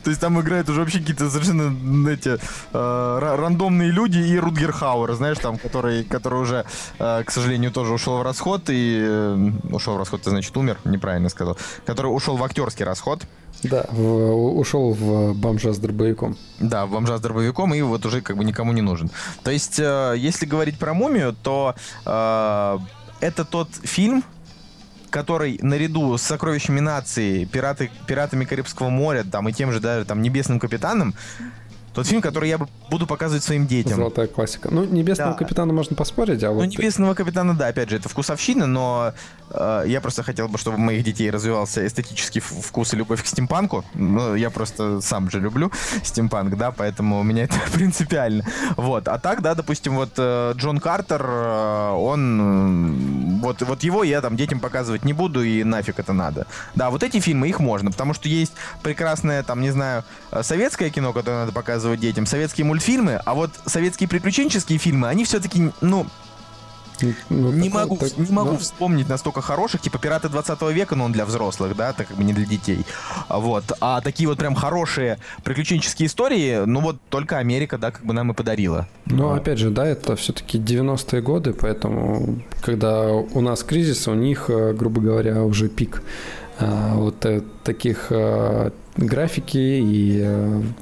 То есть там играют уже вообще какие-то совершенно эти э, рандомные люди и Рутгер Хауэр, знаешь, там, который, который уже, э, к сожалению, тоже ушел в расход и э, ушел в расход, ты значит умер, неправильно сказал, который ушел в актерский расход. Да, в, ушел в бомжа с дробовиком. Да, в бомжа с дробовиком и вот уже как бы никому не нужен. То есть, э, если говорить про мумию, то э, это тот фильм, который наряду с сокровищами нации, пираты, пиратами Карибского моря, там и тем же даже там Небесным капитаном, Тот фильм, который я буду показывать своим детям. Золотая классика. Ну, «Небесного да. капитана» можно поспорить, а вот... Ну, «Небесного капитана», да, опять же, это вкусовщина, но э, я просто хотел бы, чтобы у моих детей развивался эстетический вкус и любовь к стимпанку. Ну, я просто сам же люблю стимпанк, да, поэтому у меня это принципиально. Вот. А так, да, допустим, вот э, Джон Картер, э, он... Вот, вот его я там детям показывать не буду, и нафиг это надо. Да, вот эти фильмы, их можно, потому что есть прекрасное, там, не знаю, советское кино, которое надо показывать детям, советские мультфильмы, а вот советские приключенческие фильмы, они все-таки, ну, ну, не такой, могу, так, не могу ну... вспомнить настолько хороших, типа «Пираты 20 века», но он для взрослых, да, так как бы не для детей. Вот. А такие вот прям хорошие приключенческие истории, ну вот только Америка, да, как бы нам и подарила. Ну, а. опять же, да, это все-таки 90-е годы, поэтому, когда у нас кризис, у них, э, грубо говоря, уже пик вот э, таких э, графики и...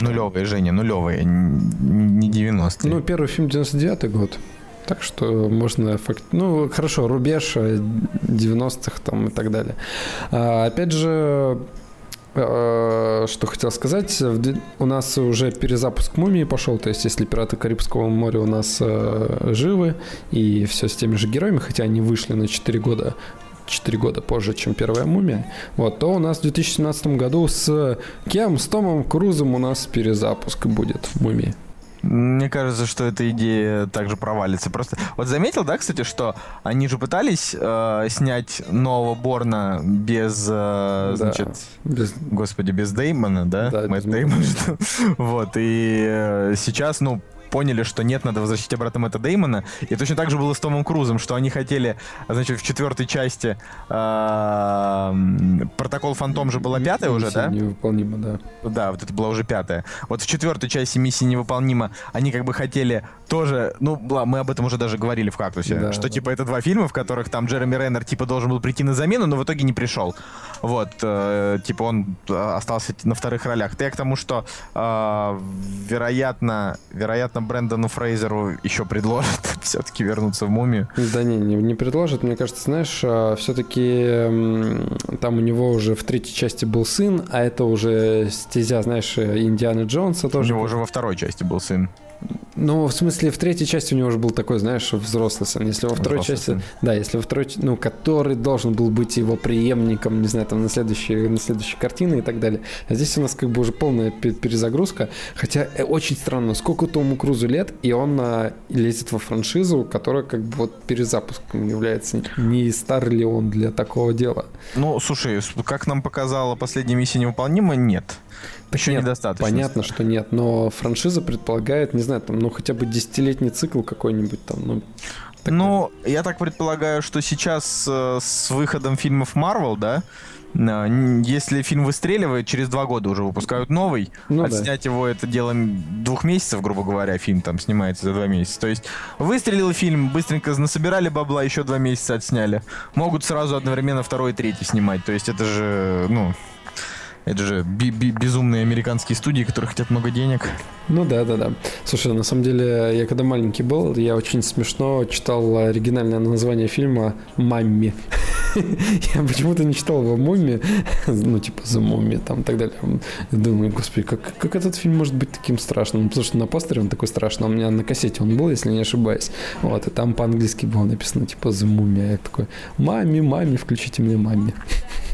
Нулевые, Женя, нулевые, не 90-е. Ну, первый фильм 99-й год. Так что можно... Ну, хорошо, рубеж 90-х там и так далее. А, опять же, э, что хотел сказать, у нас уже перезапуск мумии пошел, то есть если пираты Карибского моря у нас э, живы и все с теми же героями, хотя они вышли на 4 года 4 года позже, чем первая мумия, вот, то у нас в 2017 году с кем? С Томом Крузом у нас перезапуск будет мумии. Мне кажется, что эта идея также провалится. Просто вот заметил, да, кстати, что они же пытались э, снять нового Борна без, э, да, значит, без... господи, без Деймона, да? Да, Мэтт Деймон. Вот, и э, сейчас, ну, поняли, что нет, надо возвращать обратно Мэтта Деймона. И точно так же было с Томом Крузом, что они хотели, значит, в четвертой части э, протокол Фантом же была пятая уже, да? Невыполнима, да. Да, вот это была уже пятая. Вот в четвертой части миссии невыполнима они как бы хотели тоже, ну, мы об этом уже даже говорили в «Кактусе», да, что, да. типа, это два фильма, в которых там Джереми Реннер, типа, должен был прийти на замену, но в итоге не пришел. Вот, э, типа, он э, остался на вторых ролях. Я к тому, что, э, вероятно, вероятно, Брэндону Фрейзеру еще предложат все-таки вернуться в мумию. Да не, не, не предложат. Мне кажется, знаешь, а, все-таки там у него уже в третьей части был сын, а это уже стезя, знаешь, Индианы Джонса тоже. У него уже во второй части был сын. Ну, в смысле, в третьей части у него уже был такой, знаешь, взрослый сын. Если во второй взрослый части... Сын. Да, если во второй... Ну, который должен был быть его преемником, не знаю, там, на следующей, на следующей картины и так далее. А здесь у нас как бы уже полная перезагрузка. Хотя э, очень странно, сколько Тому Крузу лет, и он а, лезет во франшизу, которая как бы вот перезапуском является. Не стар ли он для такого дела? Ну, слушай, как нам показала последняя миссия невыполнима, нет. Еще нет, недостаточно. Понятно, что нет, но франшиза предполагает, не знаю, там, ну хотя бы десятилетний цикл какой-нибудь там, ну. Такой. Ну, я так предполагаю, что сейчас э, с выходом фильмов Marvel, да, если фильм выстреливает, через два года уже выпускают новый. Ну, Отснять да. его это дело двух месяцев, грубо говоря, фильм там снимается за два месяца. То есть выстрелил фильм, быстренько насобирали бабла, еще два месяца отсняли. Могут сразу одновременно второй и третий снимать. То есть это же, ну, это же би- би- безумные американские студии, которые хотят много денег. Ну да, да, да. Слушай, на самом деле, я когда маленький был, я очень смешно читал оригинальное название фильма «Мамми». Я почему-то не читал его «Мумми», ну, типа «За мумми» там и так далее. Думаю, господи, как, как этот фильм может быть таким страшным? Потому что на постере он такой страшный, у меня на кассете он был, если не ошибаюсь. Вот, и там по-английски было написано, типа «За мумми». Я такой «Мамми, мамми, включите мне мамми».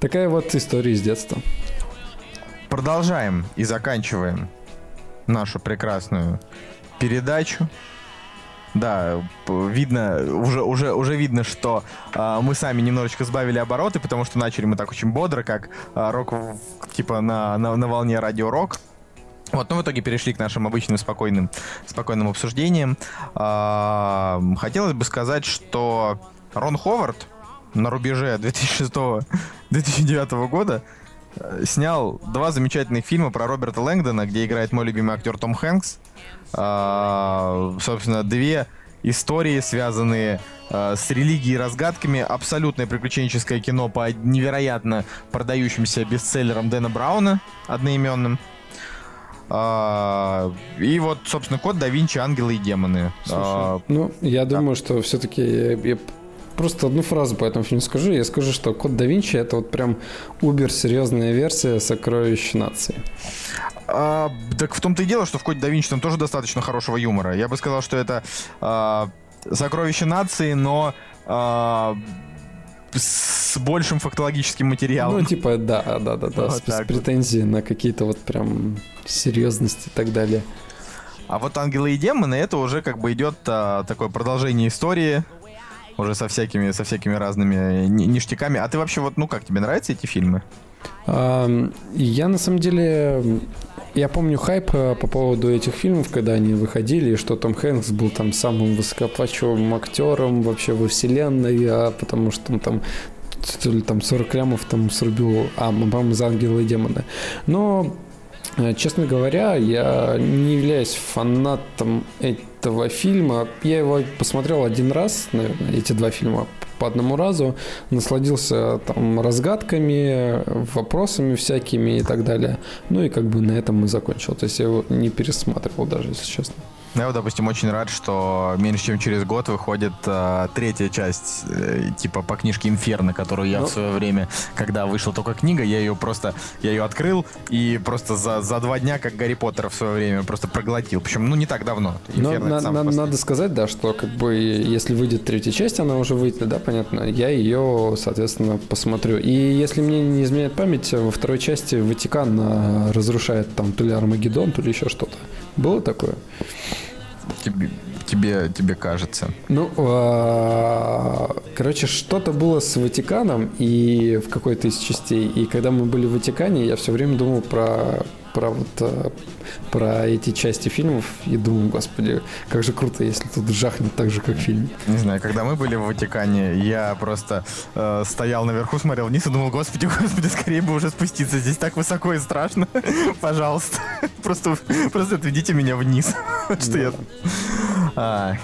Такая вот история из детства. Продолжаем и заканчиваем нашу прекрасную передачу. Да, видно, уже, уже, уже видно, что э, мы сами немножечко сбавили обороты, потому что начали мы так очень бодро, как э, рок, типа на, на, на волне радио-рок. Вот, но в итоге перешли к нашим обычным спокойным, спокойным обсуждениям. Э, хотелось бы сказать, что Рон Ховард на рубеже 2006-2009 года э, снял два замечательных фильма про Роберта Лэнгдона, где играет мой любимый актер Том Хэнкс. А, собственно, две истории, связанные э, с религией и разгадками. Абсолютное приключенческое кино по невероятно продающимся бестселлерам Дэна Брауна, одноименным. А, и вот, собственно, код да Винчи, ангелы и демоны. Слушай, а, ну, я да. думаю, что все-таки я просто одну фразу по этому фильму скажу. Я скажу, что Код да Винчи это вот прям убер серьезная версия сокровищ нации. А, так в том-то и дело, что в Коде да Винчи там тоже достаточно хорошего юмора. Я бы сказал, что это а, сокровище нации, но а, с большим фактологическим материалом. Ну, типа, да, да, да, да, Вот с, с вот. претензией на какие-то вот прям серьезности и так далее. А вот ангелы и демоны это уже как бы идет а, такое продолжение истории. Уже со всякими, со всякими разными ни- ништяками. А ты вообще вот, ну как, тебе нравятся эти фильмы? Я на самом деле, я помню хайп э, по поводу этих фильмов, когда они выходили, что Том Хэнкс был там самым высокоплачиваемым актером вообще во вселенной, а потому что он там там 40 лямов там срубил, а, по-моему, за ангелы и демоны. Но Э, Честно говоря, я не являюсь фанатом этого фильма. Я его посмотрел один раз, наверное, эти два фильма по одному разу, насладился там разгадками, вопросами всякими и так далее. Ну и как бы на этом и закончил. То есть я его не пересматривал даже, если честно. Ну, Я вот, допустим, очень рад, что меньше чем через год выходит а, третья часть, э, типа по книжке Инферно, которую я Ну. в свое время, когда вышла только книга, я ее просто, я ее открыл и просто за, за два дня, как Гарри Поттера в свое время, просто проглотил. Причем, ну, не так давно. Но Инферно на- на- надо сказать, да, что как бы если выйдет третья часть, она уже выйдет, да, понятно, я ее, соответственно, посмотрю. И если мне не изменяет память, во второй части Ватикан а, разрушает там то ли Армагеддон, то ли еще что-то. Было такое? Тебе, тебе, тебе кажется. Ну, а, короче, что-то было с Ватиканом и в какой-то из частей. И когда мы были в Ватикане, я все время думал про про вот а, про эти части фильмов и думаю, господи, как же круто, если тут жахнет так же, как в фильме. Не знаю, когда мы были в Ватикане, я просто э, стоял наверху, смотрел вниз и думал, господи, господи, скорее бы уже спуститься. Здесь так высоко и страшно. Пожалуйста. Просто, просто отведите меня вниз. Что я... А,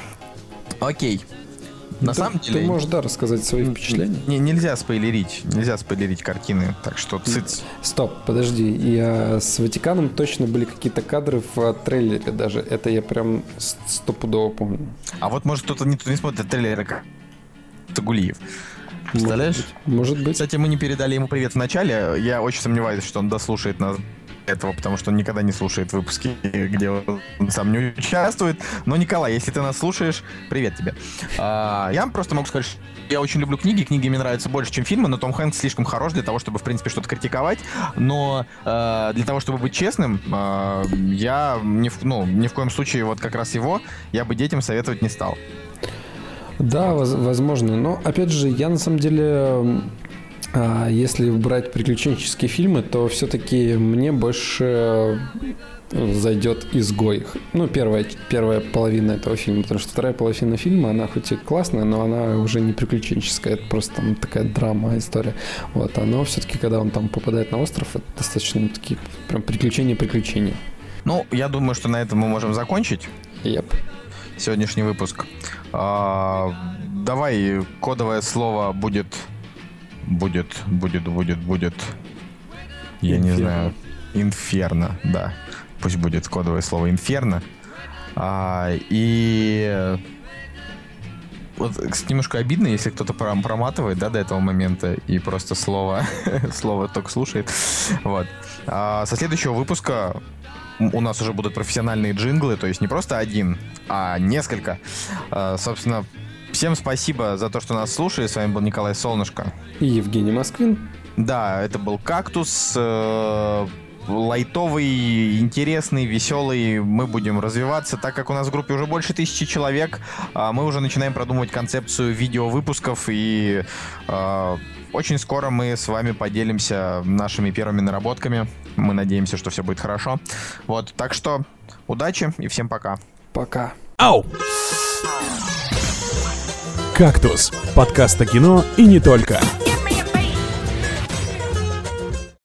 Окей. На Ты- самом деле... Ты можешь, да, рассказать свои впечатления? Не, нельзя спойлерить. Нельзя спойлерить картины. Так что цыц. Стоп, подожди. Я с Ватиканом точно были какие-то кадры в а, трейлере даже. Это я прям стопудово помню. А вот может кто-то не, не смотрит трейлеры, как Тагулиев. Представляешь? Может быть. Кстати, мы не передали ему привет в начале. Я очень сомневаюсь, что он дослушает нас этого, потому что он никогда не слушает выпуски, где он сам не участвует. Но, Николай, если ты нас слушаешь, привет тебе. А, я просто могу сказать, что я очень люблю книги, книги мне нравятся больше, чем фильмы, но Том Хэнкс слишком хорош для того, чтобы, в принципе, что-то критиковать. Но э, для того, чтобы быть честным, э, я ни в, ну, ни в коем случае вот как раз его я бы детям советовать не стал. Да, воз- возможно. Но, опять же, я на самом деле, если брать приключенческие фильмы, то все-таки мне больше э, зайдет изгой. Ну, первая, первая половина этого фильма, потому что вторая половина фильма, она хоть и классная, но она уже не приключенческая, это просто там такая драма, история. Вот, а но все-таки, когда он там попадает на остров, это достаточно такие прям приключения-приключения. Ну, я думаю, что на этом мы можем закончить. Yep. сегодняшний выпуск. А, давай кодовое слово будет, будет, будет, будет, будет. Я не Инферно. знаю. Инферно, да. Пусть будет кодовое слово инферно. А, и вот кстати, немножко обидно, если кто-то пром- проматывает, да, до этого момента и просто слово, слово только слушает. Вот. А со следующего выпуска у нас уже будут профессиональные джинглы, то есть не просто один, а несколько. А, собственно, всем спасибо за то, что нас слушали. С вами был Николай Солнышко. И Евгений Москвин. Да, это был кактус. э, лайтовый, интересный, веселый. Мы будем развиваться, так как у нас в группе уже больше тысячи человек. а, Мы уже начинаем продумывать концепцию видеовыпусков и а, очень скоро мы с вами поделимся нашими первыми наработками. Мы надеемся, что все будет хорошо. Вот, так что удачи и всем пока. Пока. Ау! «Кактус» — подкаст о кино и не только.